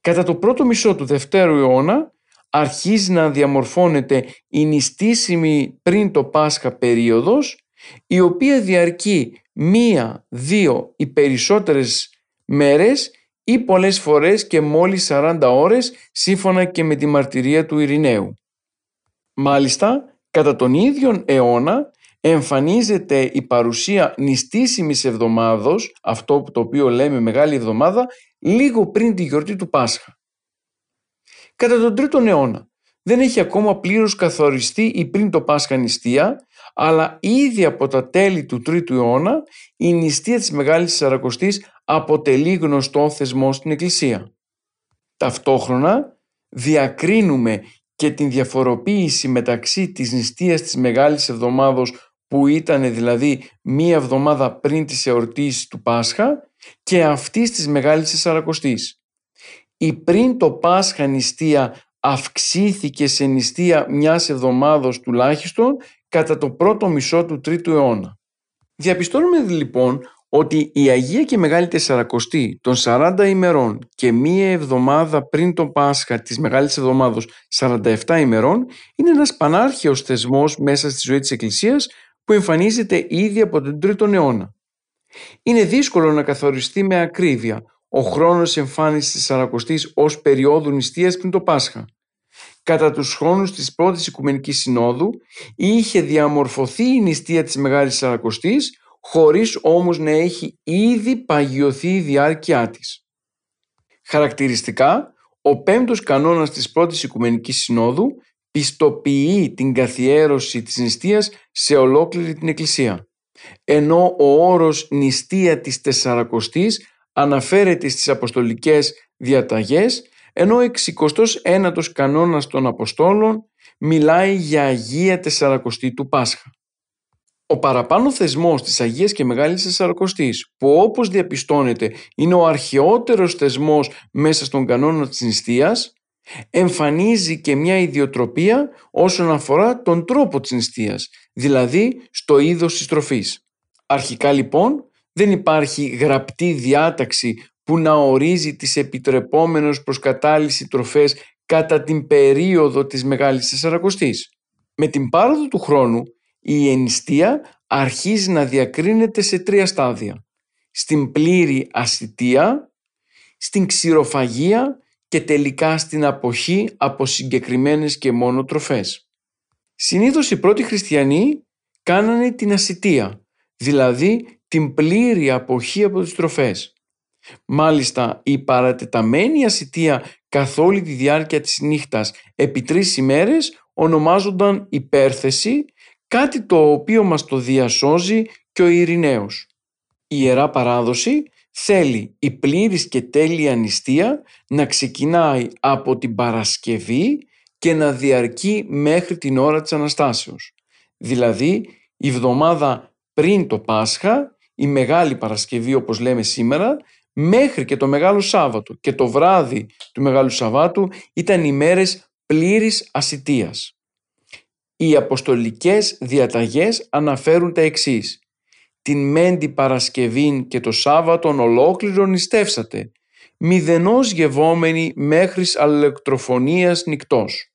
Κατά το πρώτο μισό του Δευτέρου αιώνα αρχίζει να διαμορφώνεται η νηστήσιμη πριν το Πάσχα περίοδος η οποία διαρκεί μία, δύο ή περισσότερες μέρες ή πολλές φορές και μόλις 40 ώρες σύμφωνα και με τη μαρτυρία του Ειρηναίου. Μάλιστα, κατά τον ίδιο αιώνα εμφανίζεται η παρουσία νηστήσιμης εβδομάδος, αυτό το οποίο λέμε Μεγάλη Εβδομάδα, λίγο πριν τη γιορτή του Πάσχα. Κατά τον 3ο αιώνα δεν έχει ακόμα πλήρως καθοριστεί η πριν το Πάσχα νηστεία, αλλά ήδη από τα τέλη του 3ου αιώνα η νηστεία της Μεγάλης Σαρακοστής αποτελεί γνωστό θεσμό στην Εκκλησία. Ταυτόχρονα διακρίνουμε και την διαφοροποίηση μεταξύ της νηστείας της Μεγάλης Εβδομάδος που ήταν δηλαδή μία εβδομάδα πριν της εορτής του Πάσχα και αυτής της Μεγάλης Σαρακοστής. Η πριν το Πάσχα νηστεία αυξήθηκε σε νηστεία μιας εβδομάδος τουλάχιστον κατά το πρώτο μισό του τρίτου αιώνα. Διαπιστώνουμε λοιπόν ότι η Αγία και Μεγάλη Τεσσαρακοστή των 40 ημερών και μία εβδομάδα πριν το Πάσχα της Μεγάλης Εβδομάδος 47 ημερών είναι ένας πανάρχαιος θεσμός μέσα στη ζωή της Εκκλησίας που εμφανίζεται ήδη από τον 3ο αιώνα. Είναι δύσκολο να καθοριστεί με ακρίβεια ο χρόνος εμφάνισης της Σαρακοστής ως περίοδου νηστείας πριν το Πάσχα. Κατά τους χρόνους της πρώτης Οικουμενικής Συνόδου είχε διαμορφωθεί η νηστεία της Μεγάλης Σαρακοστής χωρίς όμως να έχει ήδη παγιωθεί η διάρκειά της. Χαρακτηριστικά, ο πέμπτος κανόνας της πρώτης Οικουμενικής Συνόδου πιστοποιεί την καθιέρωση της νηστείας σε ολόκληρη την Εκκλησία. Ενώ ο όρος νηστεία της Τεσσαρακοστής αναφέρεται στις αποστολικές διαταγές, ενώ ο 69ος κανόνας των Αποστόλων μιλάει για Αγία Τεσσαρακοστή του Πάσχα. Ο παραπάνω θεσμός της Αγίας και Μεγάλης Τεσσαρακοστής, που όπως διαπιστώνεται είναι ο αρχαιότερος θεσμός μέσα στον κανόνα της νηστείας, εμφανίζει και μια ιδιοτροπία όσον αφορά τον τρόπο της νηστείας, δηλαδή στο είδος της τροφής. Αρχικά λοιπόν δεν υπάρχει γραπτή διάταξη που να ορίζει τις επιτρεπόμενες προς κατάλυση τροφές κατά την περίοδο της Μεγάλης Τεσσαρακοστής. Με την πάροδο του χρόνου η ενιστία αρχίζει να διακρίνεται σε τρία στάδια. Στην πλήρη ασυτεία, στην ξηροφαγία και τελικά στην αποχή από συγκεκριμένες και μόνο τροφές. Συνήθως οι πρώτοι χριστιανοί κάνανε την ασυτεία, δηλαδή την πλήρη αποχή από τις τροφές. Μάλιστα η παρατεταμένη ασυτεία καθ' όλη τη διάρκεια της νύχτας επί τρεις ημέρες ονομάζονταν υπέρθεση, κάτι το οποίο μας το διασώζει και ο Ειρηναίος. Η Ιερά Παράδοση θέλει η πλήρης και τέλεια νηστεία να ξεκινάει από την Παρασκευή και να διαρκεί μέχρι την ώρα της Αναστάσεως. Δηλαδή η βδομάδα πριν το Πάσχα η Μεγάλη Παρασκευή όπως λέμε σήμερα μέχρι και το Μεγάλο Σάββατο και το βράδυ του Μεγάλου Σαββάτου ήταν οι μέρες πλήρης ασυτείας. Οι αποστολικές διαταγές αναφέρουν τα εξής. Την Μέντη Παρασκευή και το Σάββατον ολόκληρο νηστεύσατε, μηδενός γευόμενοι μέχρι αλεκτροφωνίας νυκτός.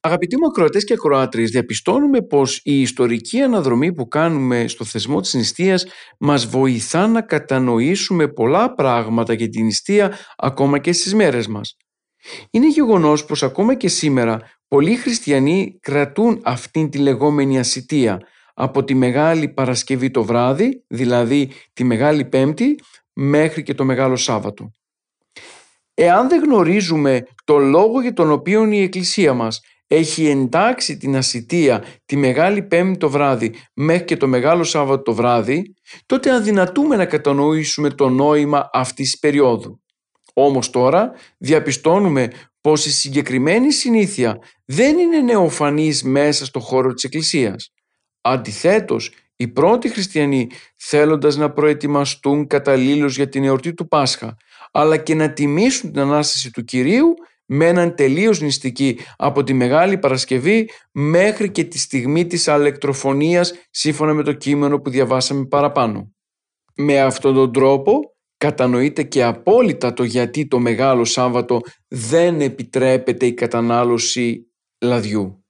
Αγαπητοί μου ακροατές και ακροάτριες, διαπιστώνουμε πως η ιστορική αναδρομή που κάνουμε στο θεσμό της νηστείας μας βοηθά να κατανοήσουμε πολλά πράγματα για την νηστεία ακόμα και στις μέρες μας. Είναι γεγονός πως ακόμα και σήμερα πολλοί χριστιανοί κρατούν αυτήν τη λεγόμενη ασυτεία από τη Μεγάλη Παρασκευή το βράδυ, δηλαδή τη Μεγάλη Πέμπτη, μέχρι και το Μεγάλο Σάββατο. Εάν δεν γνωρίζουμε το λόγο για τον οποίο η Εκκλησία μας έχει εντάξει την ασυτεία τη Μεγάλη Πέμπτη το βράδυ μέχρι και το Μεγάλο Σάββατο το βράδυ, τότε αδυνατούμε να κατανοήσουμε το νόημα αυτής της περίοδου. Όμως τώρα διαπιστώνουμε πως η συγκεκριμένη συνήθεια δεν είναι νεοφανής μέσα στο χώρο της Εκκλησίας. Αντιθέτως, οι πρώτοι χριστιανοί θέλοντας να προετοιμαστούν καταλήλως για την εορτή του Πάσχα, αλλά και να τιμήσουν την Ανάσταση του Κυρίου με έναν τελείως νηστική από τη Μεγάλη Παρασκευή μέχρι και τη στιγμή της αλεκτροφωνίας σύμφωνα με το κείμενο που διαβάσαμε παραπάνω. Με αυτόν τον τρόπο κατανοείται και απόλυτα το γιατί το Μεγάλο Σάββατο δεν επιτρέπεται η κατανάλωση λαδιού.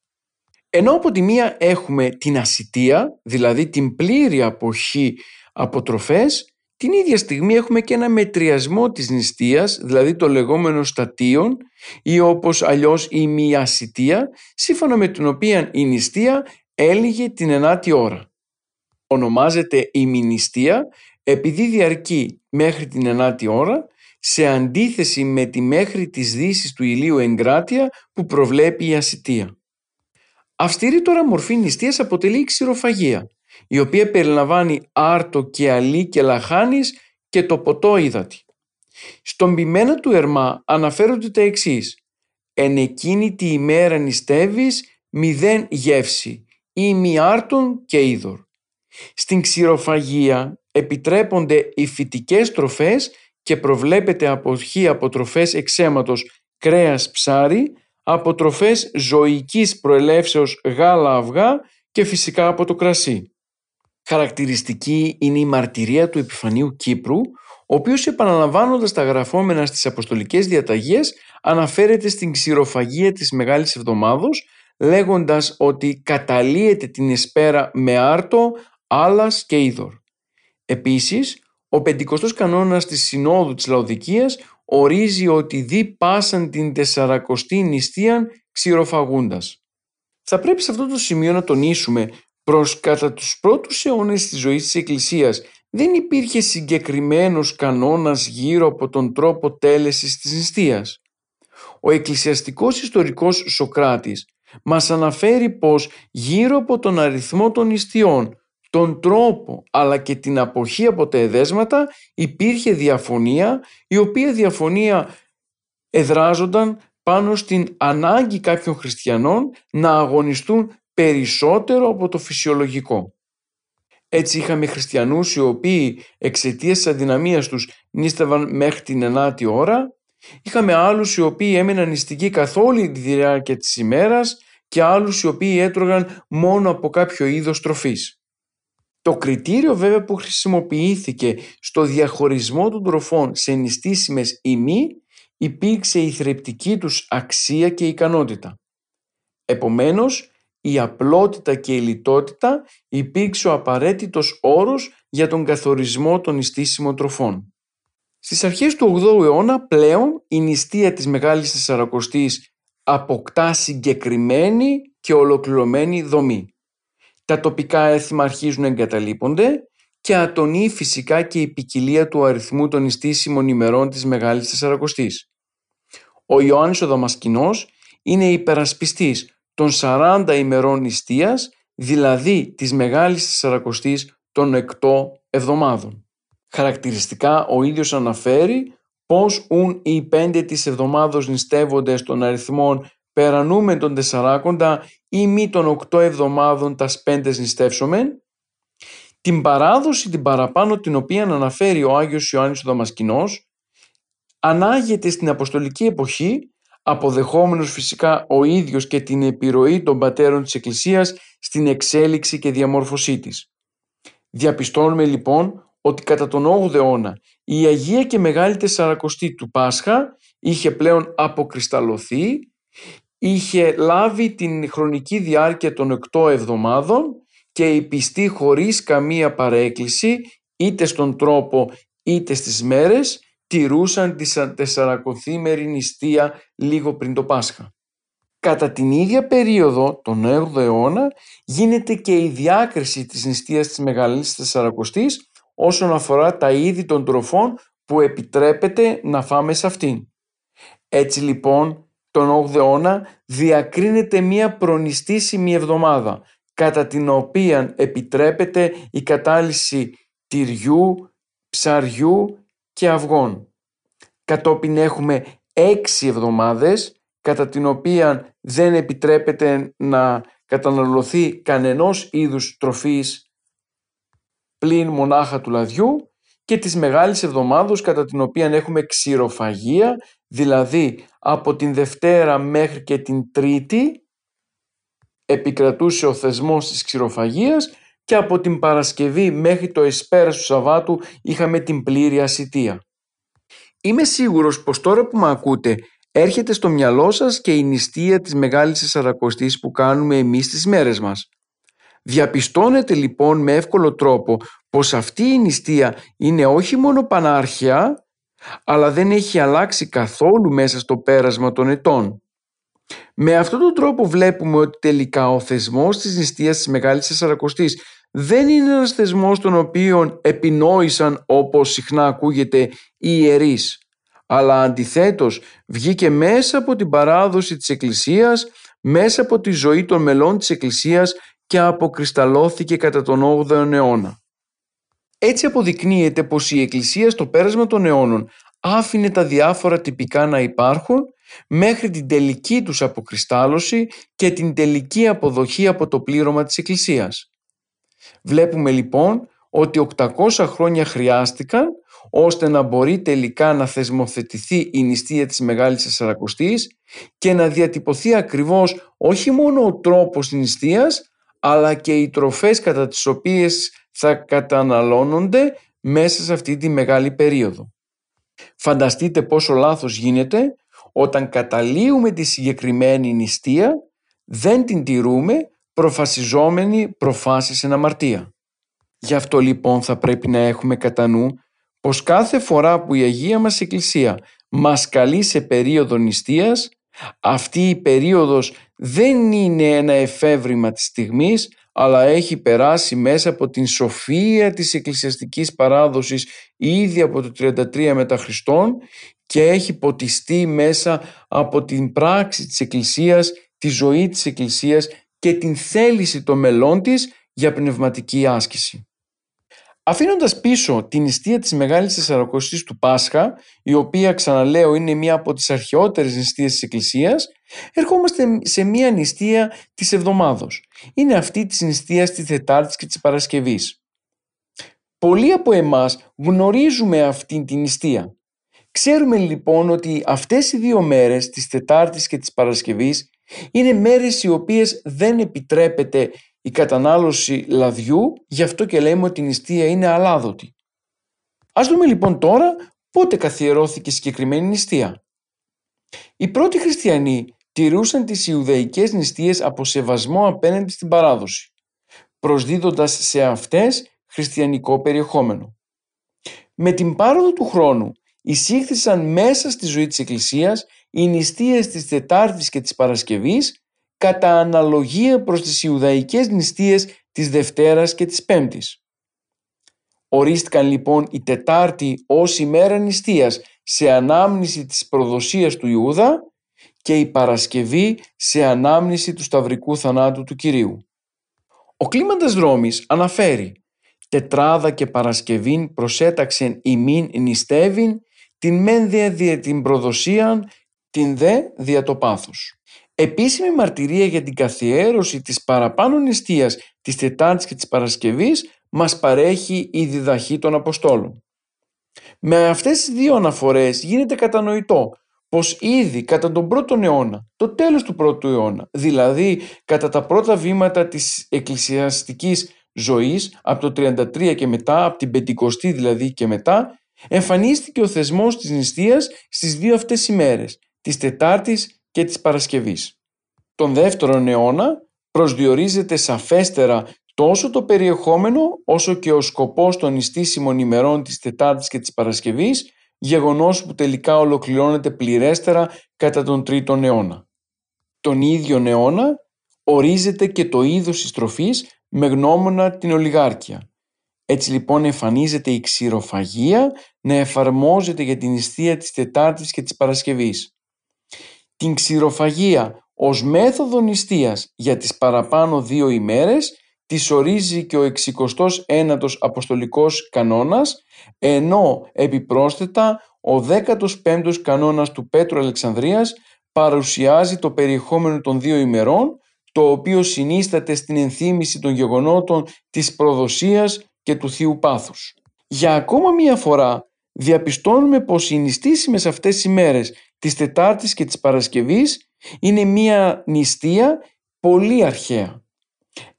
Ενώ από τη μία έχουμε την ασυτεία, δηλαδή την πλήρη αποχή από τροφές, την ίδια στιγμή έχουμε και ένα μετριασμό της νηστείας, δηλαδή το λεγόμενο στατίον ή όπως αλλιώς η μιασιτία, σύμφωνα με την οποία η νηστεία έλυγε την ενάτη ώρα. Ονομάζεται ημινηστεία επειδή διαρκεί μέχρι την ενάτη ώρα σε αντίθεση με τη μέχρι της δύσης του ηλίου εγκράτεια που προβλέπει η ασυτεία. Αυστηρή τώρα μορφή νηστείας αποτελεί η ξηροφαγία, η οποία περιλαμβάνει άρτο και αλή και λαχάνης και το ποτό ύδατη. Στον πειμένα του Ερμά αναφέρονται τα εξής «Εν εκείνη τη ημέρα νηστεύεις μηδέν γεύση ή μη άρτον και είδωρ». Στην ξηροφαγία επιτρέπονται οι φυτικές τροφές και προβλέπεται αποχή από τροφές εξαίματος κρέας ψάρι, από τροφές ζωικής προελεύσεως γάλα αυγά και φυσικά από το κρασί. Χαρακτηριστική είναι η μαρτυρία του επιφανίου Κύπρου, ο οποίος επαναλαμβάνοντας τα γραφόμενα στις αποστολικές διαταγές αναφέρεται στην ξηροφαγία της Μεγάλης Εβδομάδος λέγοντας ότι καταλύεται την εσπέρα με άρτο, άλας και είδωρ. Επίσης, ο πεντηκοστός κανόνας της Συνόδου της Λαοδικίας ορίζει ότι δι πάσαν την τεσσαρακοστή νηστείαν ξηροφαγούντας. Θα πρέπει σε αυτό το σημείο να τονίσουμε προς κατά τους πρώτους αιώνες της ζωής της Εκκλησίας δεν υπήρχε συγκεκριμένος κανόνας γύρω από τον τρόπο τέλεσης της νηστείας. Ο εκκλησιαστικός ιστορικός Σοκράτης μας αναφέρει πως γύρω από τον αριθμό των νηστείων, τον τρόπο αλλά και την αποχή από τα εδέσματα υπήρχε διαφωνία η οποία διαφωνία εδράζονταν πάνω στην ανάγκη κάποιων χριστιανών να αγωνιστούν περισσότερο από το φυσιολογικό. Έτσι είχαμε χριστιανούς οι οποίοι εξαιτίας της αδυναμίας τους νίστευαν μέχρι την ενάτη ώρα, είχαμε άλλους οι οποίοι έμεναν νηστικοί καθ' όλη τη διάρκεια της ημέρας και άλλους οι οποίοι έτρωγαν μόνο από κάποιο είδος τροφής. Το κριτήριο βέβαια που χρησιμοποιήθηκε στο διαχωρισμό των τροφών σε νηστίσιμες ή μη υπήρξε η θρεπτική τους αξία και ικανότητα. Επομένως, η απλότητα και η λιτότητα υπήρξε ο απαραίτητος όρος για τον καθορισμό των νηστίσιμων τροφών. Στις αρχές του 8ου αιώνα πλέον η νηστεία της Μεγάλης Τεσσαρακοστής αποκτά συγκεκριμένη και ολοκληρωμένη δομή. Τα τοπικά έθιμα αρχίζουν να εγκαταλείπονται και ατονεί φυσικά και η ποικιλία του αριθμού των νηστίσιμων ημερών της Μεγάλης Τεσσαρακοστής. Ο Ιωάννης ο Δαμασκηνός είναι υπερασπιστής των 40 ημερών νηστείας, δηλαδή της Μεγάλης Τεσσαρακοστής των 8 εβδομάδων. Χαρακτηριστικά ο ίδιος αναφέρει πως ούν οι πέντε της εβδομάδος νηστεύονται των αριθμών περανούμε των τεσσαράκοντα ή μη των οκτώ εβδομάδων τας πέντες νηστεύσομεν, την παράδοση την παραπάνω την οποία αναφέρει ο Άγιος Ιωάννης ο Δαμασκηνός, ανάγεται στην Αποστολική εποχή αποδεχόμενος φυσικά ο ίδιος και την επιρροή των πατέρων της Εκκλησίας στην εξέλιξη και διαμόρφωσή της. Διαπιστώνουμε λοιπόν ότι κατά τον 8ο αιώνα η Αγία και Μεγάλη Τεσσαρακοστή του Πάσχα είχε πλέον αποκρισταλωθεί, είχε λάβει την χρονική διάρκεια των 8 εβδομάδων και οι πιστοί χωρίς καμία παρέκκληση είτε στον τρόπο είτε στις μέρες τηρούσαν τη τεσσαρακοθήμερη νηστεία λίγο πριν το Πάσχα. Κατά την ίδια περίοδο, τον 8ο αιώνα, γίνεται και η διάκριση της νηστείας της Μεγαλής Τεσσαρακοστής, όσον αφορά τα είδη των τροφών που επιτρέπεται να φάμε σε αυτήν. Έτσι λοιπόν τον 8ο αιώνα διακρίνεται μία προνηστήσιμη εβδομάδα κατά την οποία επιτρέπεται η κατάλυση τυριού, ψαριού και αυγών. Κατόπιν έχουμε έξι εβδομάδες κατά την οποία δεν επιτρέπεται να καταναλωθεί κανενός είδους τροφής πλην μονάχα του λαδιού και της Μεγάλης Εβδομάδος κατά την οποία έχουμε ξηροφαγία, δηλαδή από την Δευτέρα μέχρι και την Τρίτη επικρατούσε ο θεσμός της ξηροφαγίας και από την Παρασκευή μέχρι το εσπέρας του Σαββάτου είχαμε την πλήρη ασυτεία. Είμαι σίγουρος πως τώρα που με ακούτε έρχεται στο μυαλό σας και η νηστεία της Μεγάλης Εσαρακοστής που κάνουμε εμείς τις μέρες μας. Διαπιστώνετε λοιπόν με εύκολο τρόπο πως αυτή η νηστεία είναι όχι μόνο πανάρχια αλλά δεν έχει αλλάξει καθόλου μέσα στο πέρασμα των ετών. Με αυτόν τον τρόπο βλέπουμε ότι τελικά ο θεσμός της νηστείας της Μεγάλης Τεσσαρακοστής δεν είναι ένας θεσμός τον οποίο επινόησαν όπως συχνά ακούγεται οι ιερείς αλλά αντιθέτως βγήκε μέσα από την παράδοση της Εκκλησίας, μέσα από τη ζωή των μελών της Εκκλησίας και αποκρισταλώθηκε κατά τον 8ο αιώνα. Έτσι αποδεικνύεται πως η Εκκλησία στο πέρασμα των αιώνων άφηνε τα διάφορα τυπικά να υπάρχουν μέχρι την τελική τους αποκριστάλωση και την τελική αποδοχή από το πλήρωμα της Εκκλησίας. Βλέπουμε λοιπόν ότι 800 χρόνια χρειάστηκαν ώστε να μπορεί τελικά να θεσμοθετηθεί η νηστεία της Μεγάλης Τεσσαρακοστής και να διατυπωθεί ακριβώς όχι μόνο ο τρόπος της νηστείας αλλά και οι τροφές κατά τις οποίες θα καταναλώνονται μέσα σε αυτή τη μεγάλη περίοδο. Φανταστείτε πόσο λάθος γίνεται όταν καταλύουμε τη συγκεκριμένη νηστεία, δεν την τηρούμε προφασιζόμενοι προφάσεις εν αμαρτία. Γι' αυτό λοιπόν θα πρέπει να έχουμε κατά νου πως κάθε φορά που η Αγία μας Εκκλησία μας καλεί σε περίοδο νηστείας, αυτή η περίοδος δεν είναι ένα εφεύρημα της στιγμής, αλλά έχει περάσει μέσα από την σοφία της εκκλησιαστικής παράδοσης ήδη από το 33 μετά Χριστόν και έχει ποτιστεί μέσα από την πράξη της Εκκλησίας, τη ζωή της Εκκλησίας και την θέληση των μελών της για πνευματική άσκηση. Αφήνοντας πίσω την νηστεία της Μεγάλης Τεσσαρακοστή του Πάσχα, η οποία ξαναλέω είναι μία από τις αρχαιότερες νηστείες της Εκκλησίας, ερχόμαστε σε μία νηστεία της εβδομάδος. Είναι αυτή της νηστείας της Τετάρτης και της Παρασκευής. Πολλοί από εμάς γνωρίζουμε αυτή την νηστεία. Ξέρουμε λοιπόν ότι αυτές οι δύο μέρες, της Τετάρτης και της Παρασκευής, είναι μέρες οι οποίες δεν επιτρέπεται η κατανάλωση λαδιού, γι' αυτό και λέμε ότι η νηστεία είναι αλάδοτη. Ας δούμε λοιπόν τώρα πότε καθιερώθηκε η συγκεκριμένη νηστεία. Οι πρώτοι χριστιανοί τηρούσαν τις Ιουδαϊκές νηστείες από σεβασμό απέναντι στην παράδοση, προσδίδοντας σε αυτές χριστιανικό περιεχόμενο. Με την πάροδο του χρόνου εισήχθησαν μέσα στη ζωή της Εκκλησίας οι νηστείες της Τετάρτης και της Παρασκευής κατά αναλογία προς τις Ιουδαϊκές νηστείες της Δευτέρας και της Πέμπτης. Ορίστηκαν λοιπόν η Τετάρτη ως ημέρα νηστείας σε ανάμνηση της προδοσίας του Ιούδα και η Παρασκευή σε ανάμνηση του σταυρικού θανάτου του Κυρίου. Ο κλίμαντας Ρώμης αναφέρει «Τετράδα και Παρασκευήν προσέταξεν ημίν νηστεύειν, την μεν δια την προδοσίαν, την δε δια το πάθος». Επίσημη μαρτυρία για την καθιέρωση της παραπάνω νηστείας της Τετάρτης και της Παρασκευής μας παρέχει η διδαχή των Αποστόλων. Με αυτές τις δύο αναφορές γίνεται κατανοητό πως ήδη κατά τον πρώτο αιώνα, το τέλος του πρώτου αιώνα, δηλαδή κατά τα πρώτα βήματα της εκκλησιαστικής ζωής, από το 33 και μετά, από την Πεντηκοστή δηλαδή και μετά, εμφανίστηκε ο θεσμός της νηστείας στις δύο αυτές ημέρες, της Τετάρτης και της Παρασκευής. Τον δεύτερον αιώνα προσδιορίζεται σαφέστερα τόσο το περιεχόμενο όσο και ο σκοπός των νηστήσιμων ημερών της Τετάρτης και της Παρασκευής, γεγονός που τελικά ολοκληρώνεται πληρέστερα κατά τον τρίτον αιώνα. Τον ίδιο αιώνα ορίζεται και το είδος της τροφής με γνώμονα την ολιγάρκεια. Έτσι λοιπόν εμφανίζεται η ξηροφαγία να εφαρμόζεται για την νηστεία της Τετάρτης και της Παρασκευής. Την ξηροφαγία ως μέθοδο νηστείας για τις παραπάνω δύο ημέρες της ορίζει και ο 69ος Αποστολικός Κανόνας, ενώ επιπρόσθετα ο 15ος Κανόνας του Πέτρου Αλεξανδρίας παρουσιάζει το περιεχόμενο των δύο ημερών, το οποίο συνίσταται στην ενθύμηση των γεγονότων της προδοσίας και του Θείου Πάθους. Για ακόμα μία φορά διαπιστώνουμε πως οι νηστήσιμες αυτές τις ημέρες της Τετάρτης και της Παρασκευής είναι μία νηστεία πολύ αρχαία.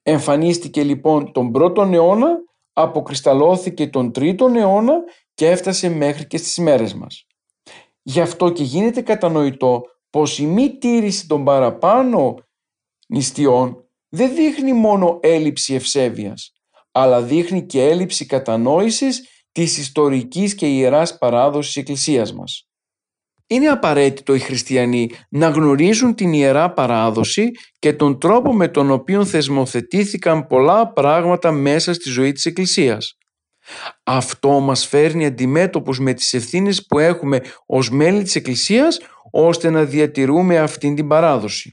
Εμφανίστηκε λοιπόν τον πρώτον αιώνα, αποκρισταλώθηκε τον τρίτον αιώνα και έφτασε μέχρι και στις ημέρες μας. Γι' αυτό και γίνεται κατανοητό πως η μη τήρηση των παραπάνω νηστειών δεν δείχνει μόνο έλλειψη ευσέβειας, αλλά δείχνει και έλλειψη κατανόησης της ιστορικής και ιεράς παράδοσης Εκκλησίας μας. Είναι απαραίτητο οι χριστιανοί να γνωρίζουν την ιερά παράδοση και τον τρόπο με τον οποίο θεσμοθετήθηκαν πολλά πράγματα μέσα στη ζωή της Εκκλησίας. Αυτό μας φέρνει αντιμέτωπους με τις ευθύνες που έχουμε ως μέλη της Εκκλησίας ώστε να διατηρούμε αυτήν την παράδοση.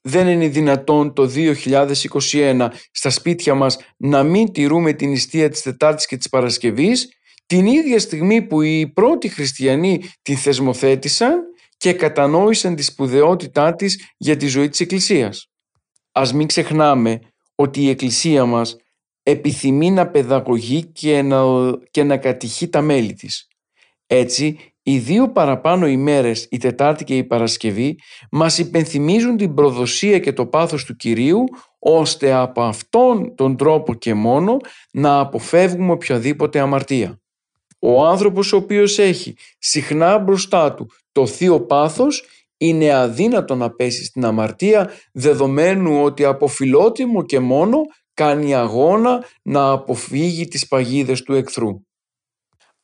Δεν είναι δυνατόν το 2021 στα σπίτια μας να μην τηρούμε την νηστεία της Τετάρτης και της Παρασκευής την ίδια στιγμή που οι πρώτοι χριστιανοί την θεσμοθέτησαν και κατανόησαν τη σπουδαιότητά της για τη ζωή της Εκκλησίας. Ας μην ξεχνάμε ότι η Εκκλησία μας επιθυμεί να παιδαγωγεί και να, και να κατηχεί τα μέλη της. Έτσι, οι δύο παραπάνω ημέρες, η Τετάρτη και η Παρασκευή, μας υπενθυμίζουν την προδοσία και το πάθος του Κυρίου, ώστε από αυτόν τον τρόπο και μόνο να αποφεύγουμε οποιαδήποτε αμαρτία. Ο άνθρωπος ο οποίος έχει συχνά μπροστά του το θείο πάθος είναι αδύνατο να πέσει στην αμαρτία δεδομένου ότι από φιλότιμο και μόνο κάνει αγώνα να αποφύγει τις παγίδες του εχθρού.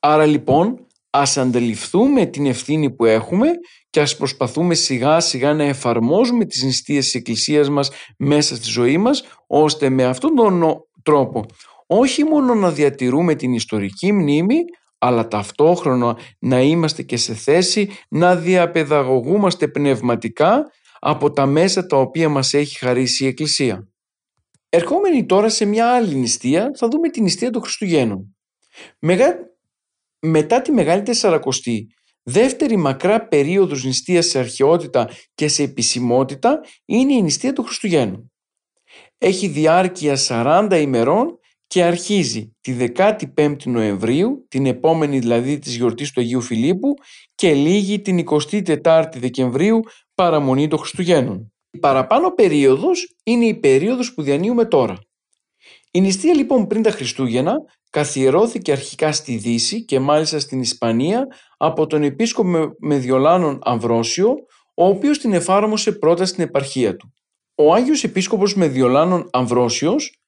Άρα λοιπόν ας αντιληφθούμε την ευθύνη που έχουμε και ας προσπαθούμε σιγά σιγά να εφαρμόζουμε τις νηστείες της Εκκλησίας μας μέσα στη ζωή μας ώστε με αυτόν τον τρόπο όχι μόνο να διατηρούμε την ιστορική μνήμη αλλά ταυτόχρονα να είμαστε και σε θέση να διαπαιδαγωγούμαστε πνευματικά από τα μέσα τα οποία μας έχει χαρίσει η Εκκλησία. Ερχόμενοι τώρα σε μια άλλη νηστεία θα δούμε την νηστεία των Χριστουγέννων. Μετά τη Μεγάλη Τεσσαρακοστή, δεύτερη μακρά περίοδος νηστείας σε αρχαιότητα και σε επισημότητα είναι η νηστεία των Χριστουγέννων. Έχει διάρκεια 40 ημερών και αρχίζει τη 15η Νοεμβρίου, την επόμενη δηλαδή της γιορτής του Αγίου Φιλίππου και λύγει την 24η Δεκεμβρίου παραμονή των Χριστουγέννων. Η παραπάνω περίοδος είναι η περίοδος που διανύουμε τώρα. Η νηστεία λοιπόν πριν τα Χριστούγεννα καθιερώθηκε αρχικά στη Δύση και μάλιστα στην Ισπανία από τον επίσκοπο Μεδιολάνων Αμβρόσιο, ο οποίος την εφάρμοσε πρώτα στην επαρχία του. Ο Άγιος Επίσκοπος Μεδιολάνων Αμβρόσιος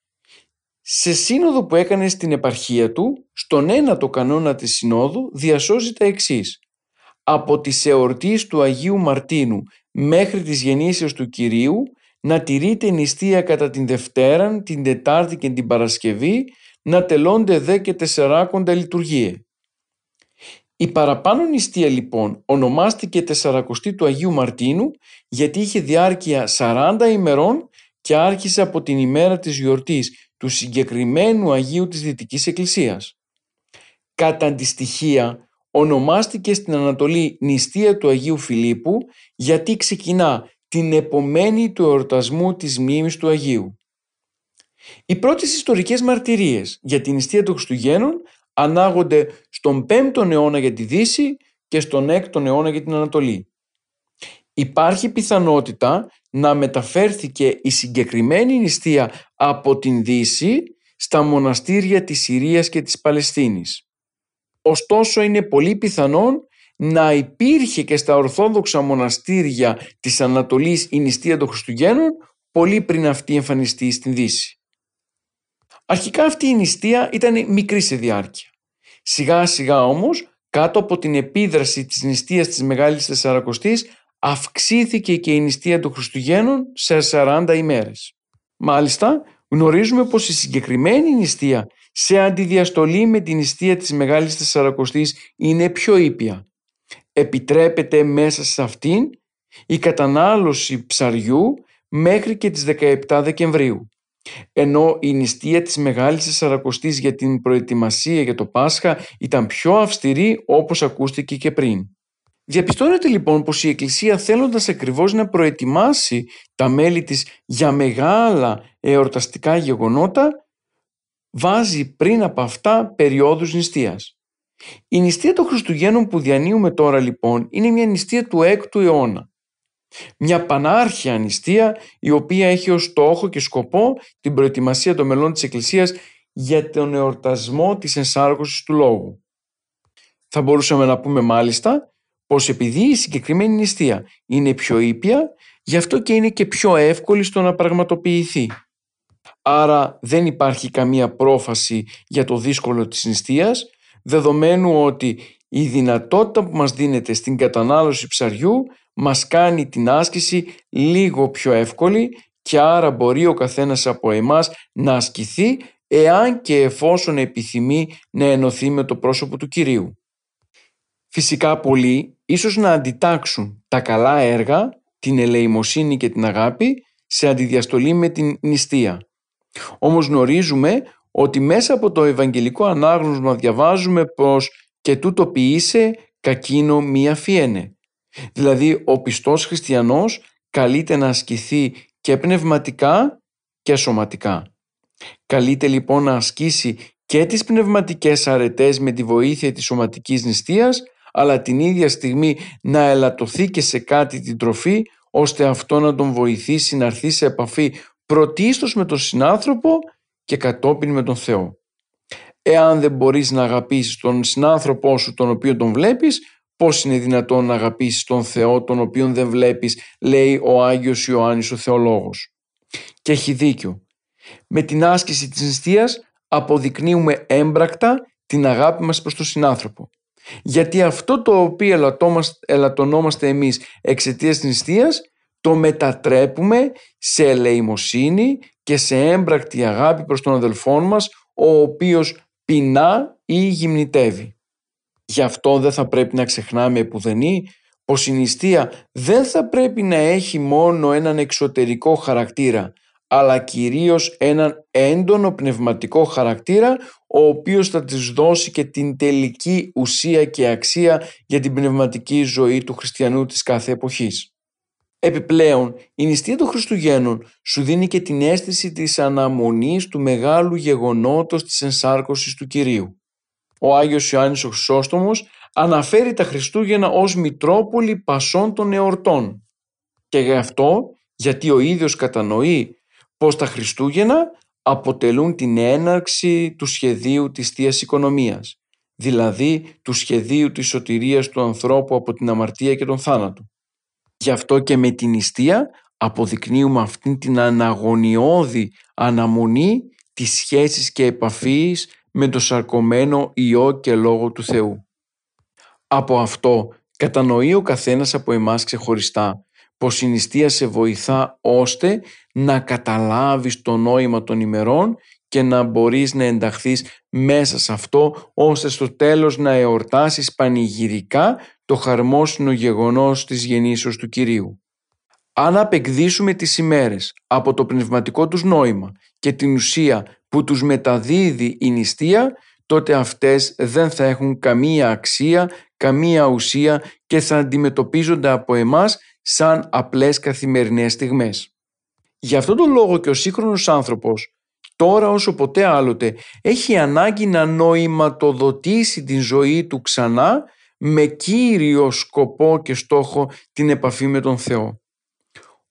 σε σύνοδο που έκανε στην επαρχία του, στον ένατο κανόνα της Συνόδου διασώζει τα εξής. Από τις εορτής του Αγίου Μαρτίνου μέχρι τις γεννήσεως του Κυρίου να τηρείται νηστεία κατά την Δευτέραν, την Τετάρτη και την Παρασκευή, να τελώνται δε και τεσσεράκοντα λειτουργίε. Η παραπάνω νηστεία λοιπόν ονομάστηκε Τεσσαρακοστή του Αγίου Μαρτίνου γιατί είχε διάρκεια 40 ημερών και άρχισε από την ημέρα της γιορτής του συγκεκριμένου Αγίου της Δυτικής Εκκλησίας. Κατά αντιστοιχεία ονομάστηκε στην Ανατολή νηστεία του Αγίου Φιλίππου γιατί ξεκινά την επομένη του εορτασμού της μνήμης του Αγίου. Οι πρώτες ιστορικές μαρτυρίες για την νηστεία των Χριστουγέννων ανάγονται στον 5ο αιώνα για τη Δύση και στον 6ο αιώνα για την Ανατολή. Υπάρχει πιθανότητα να μεταφέρθηκε η συγκεκριμένη νηστεία από την Δύση στα μοναστήρια της Συρίας και της Παλαιστίνης. Ωστόσο είναι πολύ πιθανόν να υπήρχε και στα Ορθόδοξα μοναστήρια της Ανατολής η νηστεία των Χριστουγέννων πολύ πριν αυτή εμφανιστεί στην Δύση. Αρχικά αυτή η νηστεία ήταν μικρή σε διάρκεια. Σιγά σιγά όμως κάτω από την επίδραση της νηστείας της Μεγάλης Τεσσαρακοστής αυξήθηκε και η νηστεία των Χριστουγέννων σε 40 ημέρες. Μάλιστα, γνωρίζουμε πως η συγκεκριμένη νηστεία σε αντιδιαστολή με την νηστεία της Μεγάλης Τεσσαρακοστής είναι πιο ήπια. Επιτρέπεται μέσα σε αυτήν η κατανάλωση ψαριού μέχρι και τις 17 Δεκεμβρίου. Ενώ η νηστεία της Μεγάλης Τεσσαρακοστής για την προετοιμασία για το Πάσχα ήταν πιο αυστηρή όπως ακούστηκε και πριν. Διαπιστώνεται λοιπόν πως η Εκκλησία θέλοντας ακριβώς να προετοιμάσει τα μέλη της για μεγάλα εορταστικά γεγονότα βάζει πριν από αυτά περιόδους νηστείας. Η νηστεία των Χριστουγέννων που διανύουμε τώρα λοιπόν είναι μια νηστεία του 6ου αιώνα. Μια πανάρχια νηστεία η οποία έχει ως στόχο και σκοπό την προετοιμασία των μελών της Εκκλησίας για τον εορτασμό της ενσάρκωσης του Λόγου. Θα μπορούσαμε να πούμε μάλιστα πως επειδή η συγκεκριμένη νηστεία είναι πιο ήπια, γι' αυτό και είναι και πιο εύκολη στο να πραγματοποιηθεί. Άρα δεν υπάρχει καμία πρόφαση για το δύσκολο της νηστείας, δεδομένου ότι η δυνατότητα που μας δίνεται στην κατανάλωση ψαριού μας κάνει την άσκηση λίγο πιο εύκολη και άρα μπορεί ο καθένας από εμάς να ασκηθεί εάν και εφόσον επιθυμεί να ενωθεί με το πρόσωπο του Κυρίου. Φυσικά πολλοί ίσως να αντιτάξουν τα καλά έργα, την ελεημοσύνη και την αγάπη σε αντιδιαστολή με την νηστεία. Όμως γνωρίζουμε ότι μέσα από το Ευαγγελικό Ανάγνωσμα διαβάζουμε πως «και τούτο ποιήσε κακίνο μία φιένε». Δηλαδή ο πιστός χριστιανός καλείται να ασκηθεί και πνευματικά και σωματικά. Καλείται λοιπόν να ασκήσει και τις πνευματικές αρετές με τη βοήθεια της σωματικής νηστείας αλλά την ίδια στιγμή να ελαττωθεί και σε κάτι την τροφή ώστε αυτό να τον βοηθήσει να έρθει σε επαφή πρωτίστως με τον συνάνθρωπο και κατόπιν με τον Θεό. Εάν δεν μπορείς να αγαπήσεις τον συνάνθρωπό σου τον οποίο τον βλέπεις, πώς είναι δυνατόν να αγαπήσεις τον Θεό τον οποίο δεν βλέπεις, λέει ο Άγιος Ιωάννης ο Θεολόγος. Και έχει δίκιο. Με την άσκηση της νηστείας αποδεικνύουμε έμπρακτα την αγάπη μας προς τον συνάνθρωπο. Γιατί αυτό το οποίο ελαττωνόμαστε εμείς εξαιτίας της νηστείας το μετατρέπουμε σε ελεημοσύνη και σε έμπρακτη αγάπη προς τον αδελφό μας ο οποίος πεινά ή γυμνητεύει. Γι' αυτό δεν θα πρέπει να ξεχνάμε επουδενή πως η νηστεία δεν θα πρέπει να έχει μόνο έναν εξωτερικό χαρακτήρα αλλά κυρίως έναν έντονο πνευματικό χαρακτήρα ο οποίος θα της δώσει και την τελική ουσία και αξία για την πνευματική ζωή του χριστιανού της κάθε εποχής. Επιπλέον, η νηστεία των Χριστουγέννων σου δίνει και την αίσθηση της αναμονής του μεγάλου γεγονότος της ενσάρκωσης του Κυρίου. Ο Άγιος Ιωάννης ο Χρυσόστομος αναφέρει τα Χριστούγεννα ως Μητρόπολη Πασών των Εορτών και γι' αυτό γιατί ο ίδιος κατανοεί πως τα Χριστούγεννα αποτελούν την έναρξη του σχεδίου της Θείας Οικονομίας, δηλαδή του σχεδίου της σωτηρίας του ανθρώπου από την αμαρτία και τον θάνατο. Γι' αυτό και με την νηστεία αποδεικνύουμε αυτήν την αναγωνιώδη αναμονή της σχέσης και επαφής με το σαρκωμένο Υιό και Λόγο του Θεού. Από αυτό κατανοεί ο καθένας από εμάς ξεχωριστά πως η νηστεία σε βοηθά ώστε να καταλάβεις το νόημα των ημερών και να μπορείς να ενταχθείς μέσα σε αυτό ώστε στο τέλος να εορτάσεις πανηγυρικά το χαρμόσυνο γεγονός της γεννήσεως του Κυρίου. Αν απεκδίσουμε τις ημέρες από το πνευματικό τους νόημα και την ουσία που τους μεταδίδει η νηστεία, τότε αυτές δεν θα έχουν καμία αξία, καμία ουσία και θα αντιμετωπίζονται από εμάς σαν απλές καθημερινές στιγμές. Γι' αυτόν τον λόγο και ο σύγχρονος άνθρωπος τώρα όσο ποτέ άλλοτε έχει ανάγκη να νοηματοδοτήσει την ζωή του ξανά με κύριο σκοπό και στόχο την επαφή με τον Θεό.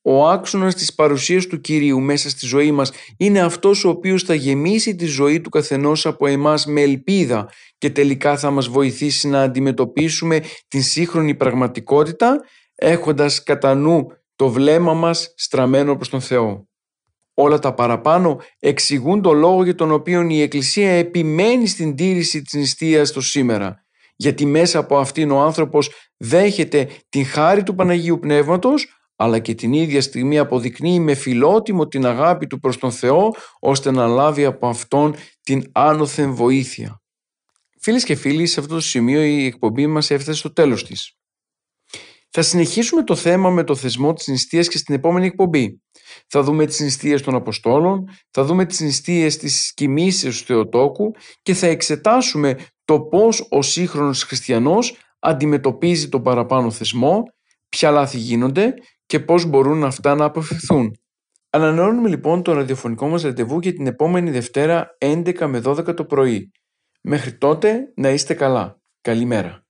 Ο άξονας της παρουσίας του Κυρίου μέσα στη ζωή μας είναι αυτός ο οποίος θα γεμίσει τη ζωή του καθενός από εμάς με ελπίδα και τελικά θα μας βοηθήσει να αντιμετωπίσουμε την σύγχρονη πραγματικότητα έχοντας κατά νου το βλέμμα μας στραμμένο προς τον Θεό. Όλα τα παραπάνω εξηγούν το λόγο για τον οποίο η Εκκλησία επιμένει στην τήρηση της νηστείας το σήμερα, γιατί μέσα από αυτήν ο άνθρωπος δέχεται την χάρη του Παναγίου Πνεύματος, αλλά και την ίδια στιγμή αποδεικνύει με φιλότιμο την αγάπη του προς τον Θεό ώστε να λάβει από Αυτόν την άνωθεν βοήθεια. Φίλες και φίλοι, σε αυτό το σημείο η εκπομπή μας έφτασε στο τέλος της. Θα συνεχίσουμε το θέμα με το θεσμό της νηστείας και στην επόμενη εκπομπή. Θα δούμε τις νηστείες των Αποστόλων, θα δούμε τις νηστείες της κοιμήσεως του Θεοτόκου και θα εξετάσουμε το πώς ο σύγχρονος χριστιανός αντιμετωπίζει τον παραπάνω θεσμό, ποια λάθη γίνονται και πώς μπορούν αυτά να αποφευθούν. Ανανεώνουμε λοιπόν το ραδιοφωνικό μας ραντεβού για την επόμενη Δευτέρα 11 με 12 το πρωί. Μέχρι τότε να είστε καλά. Καλημέρα.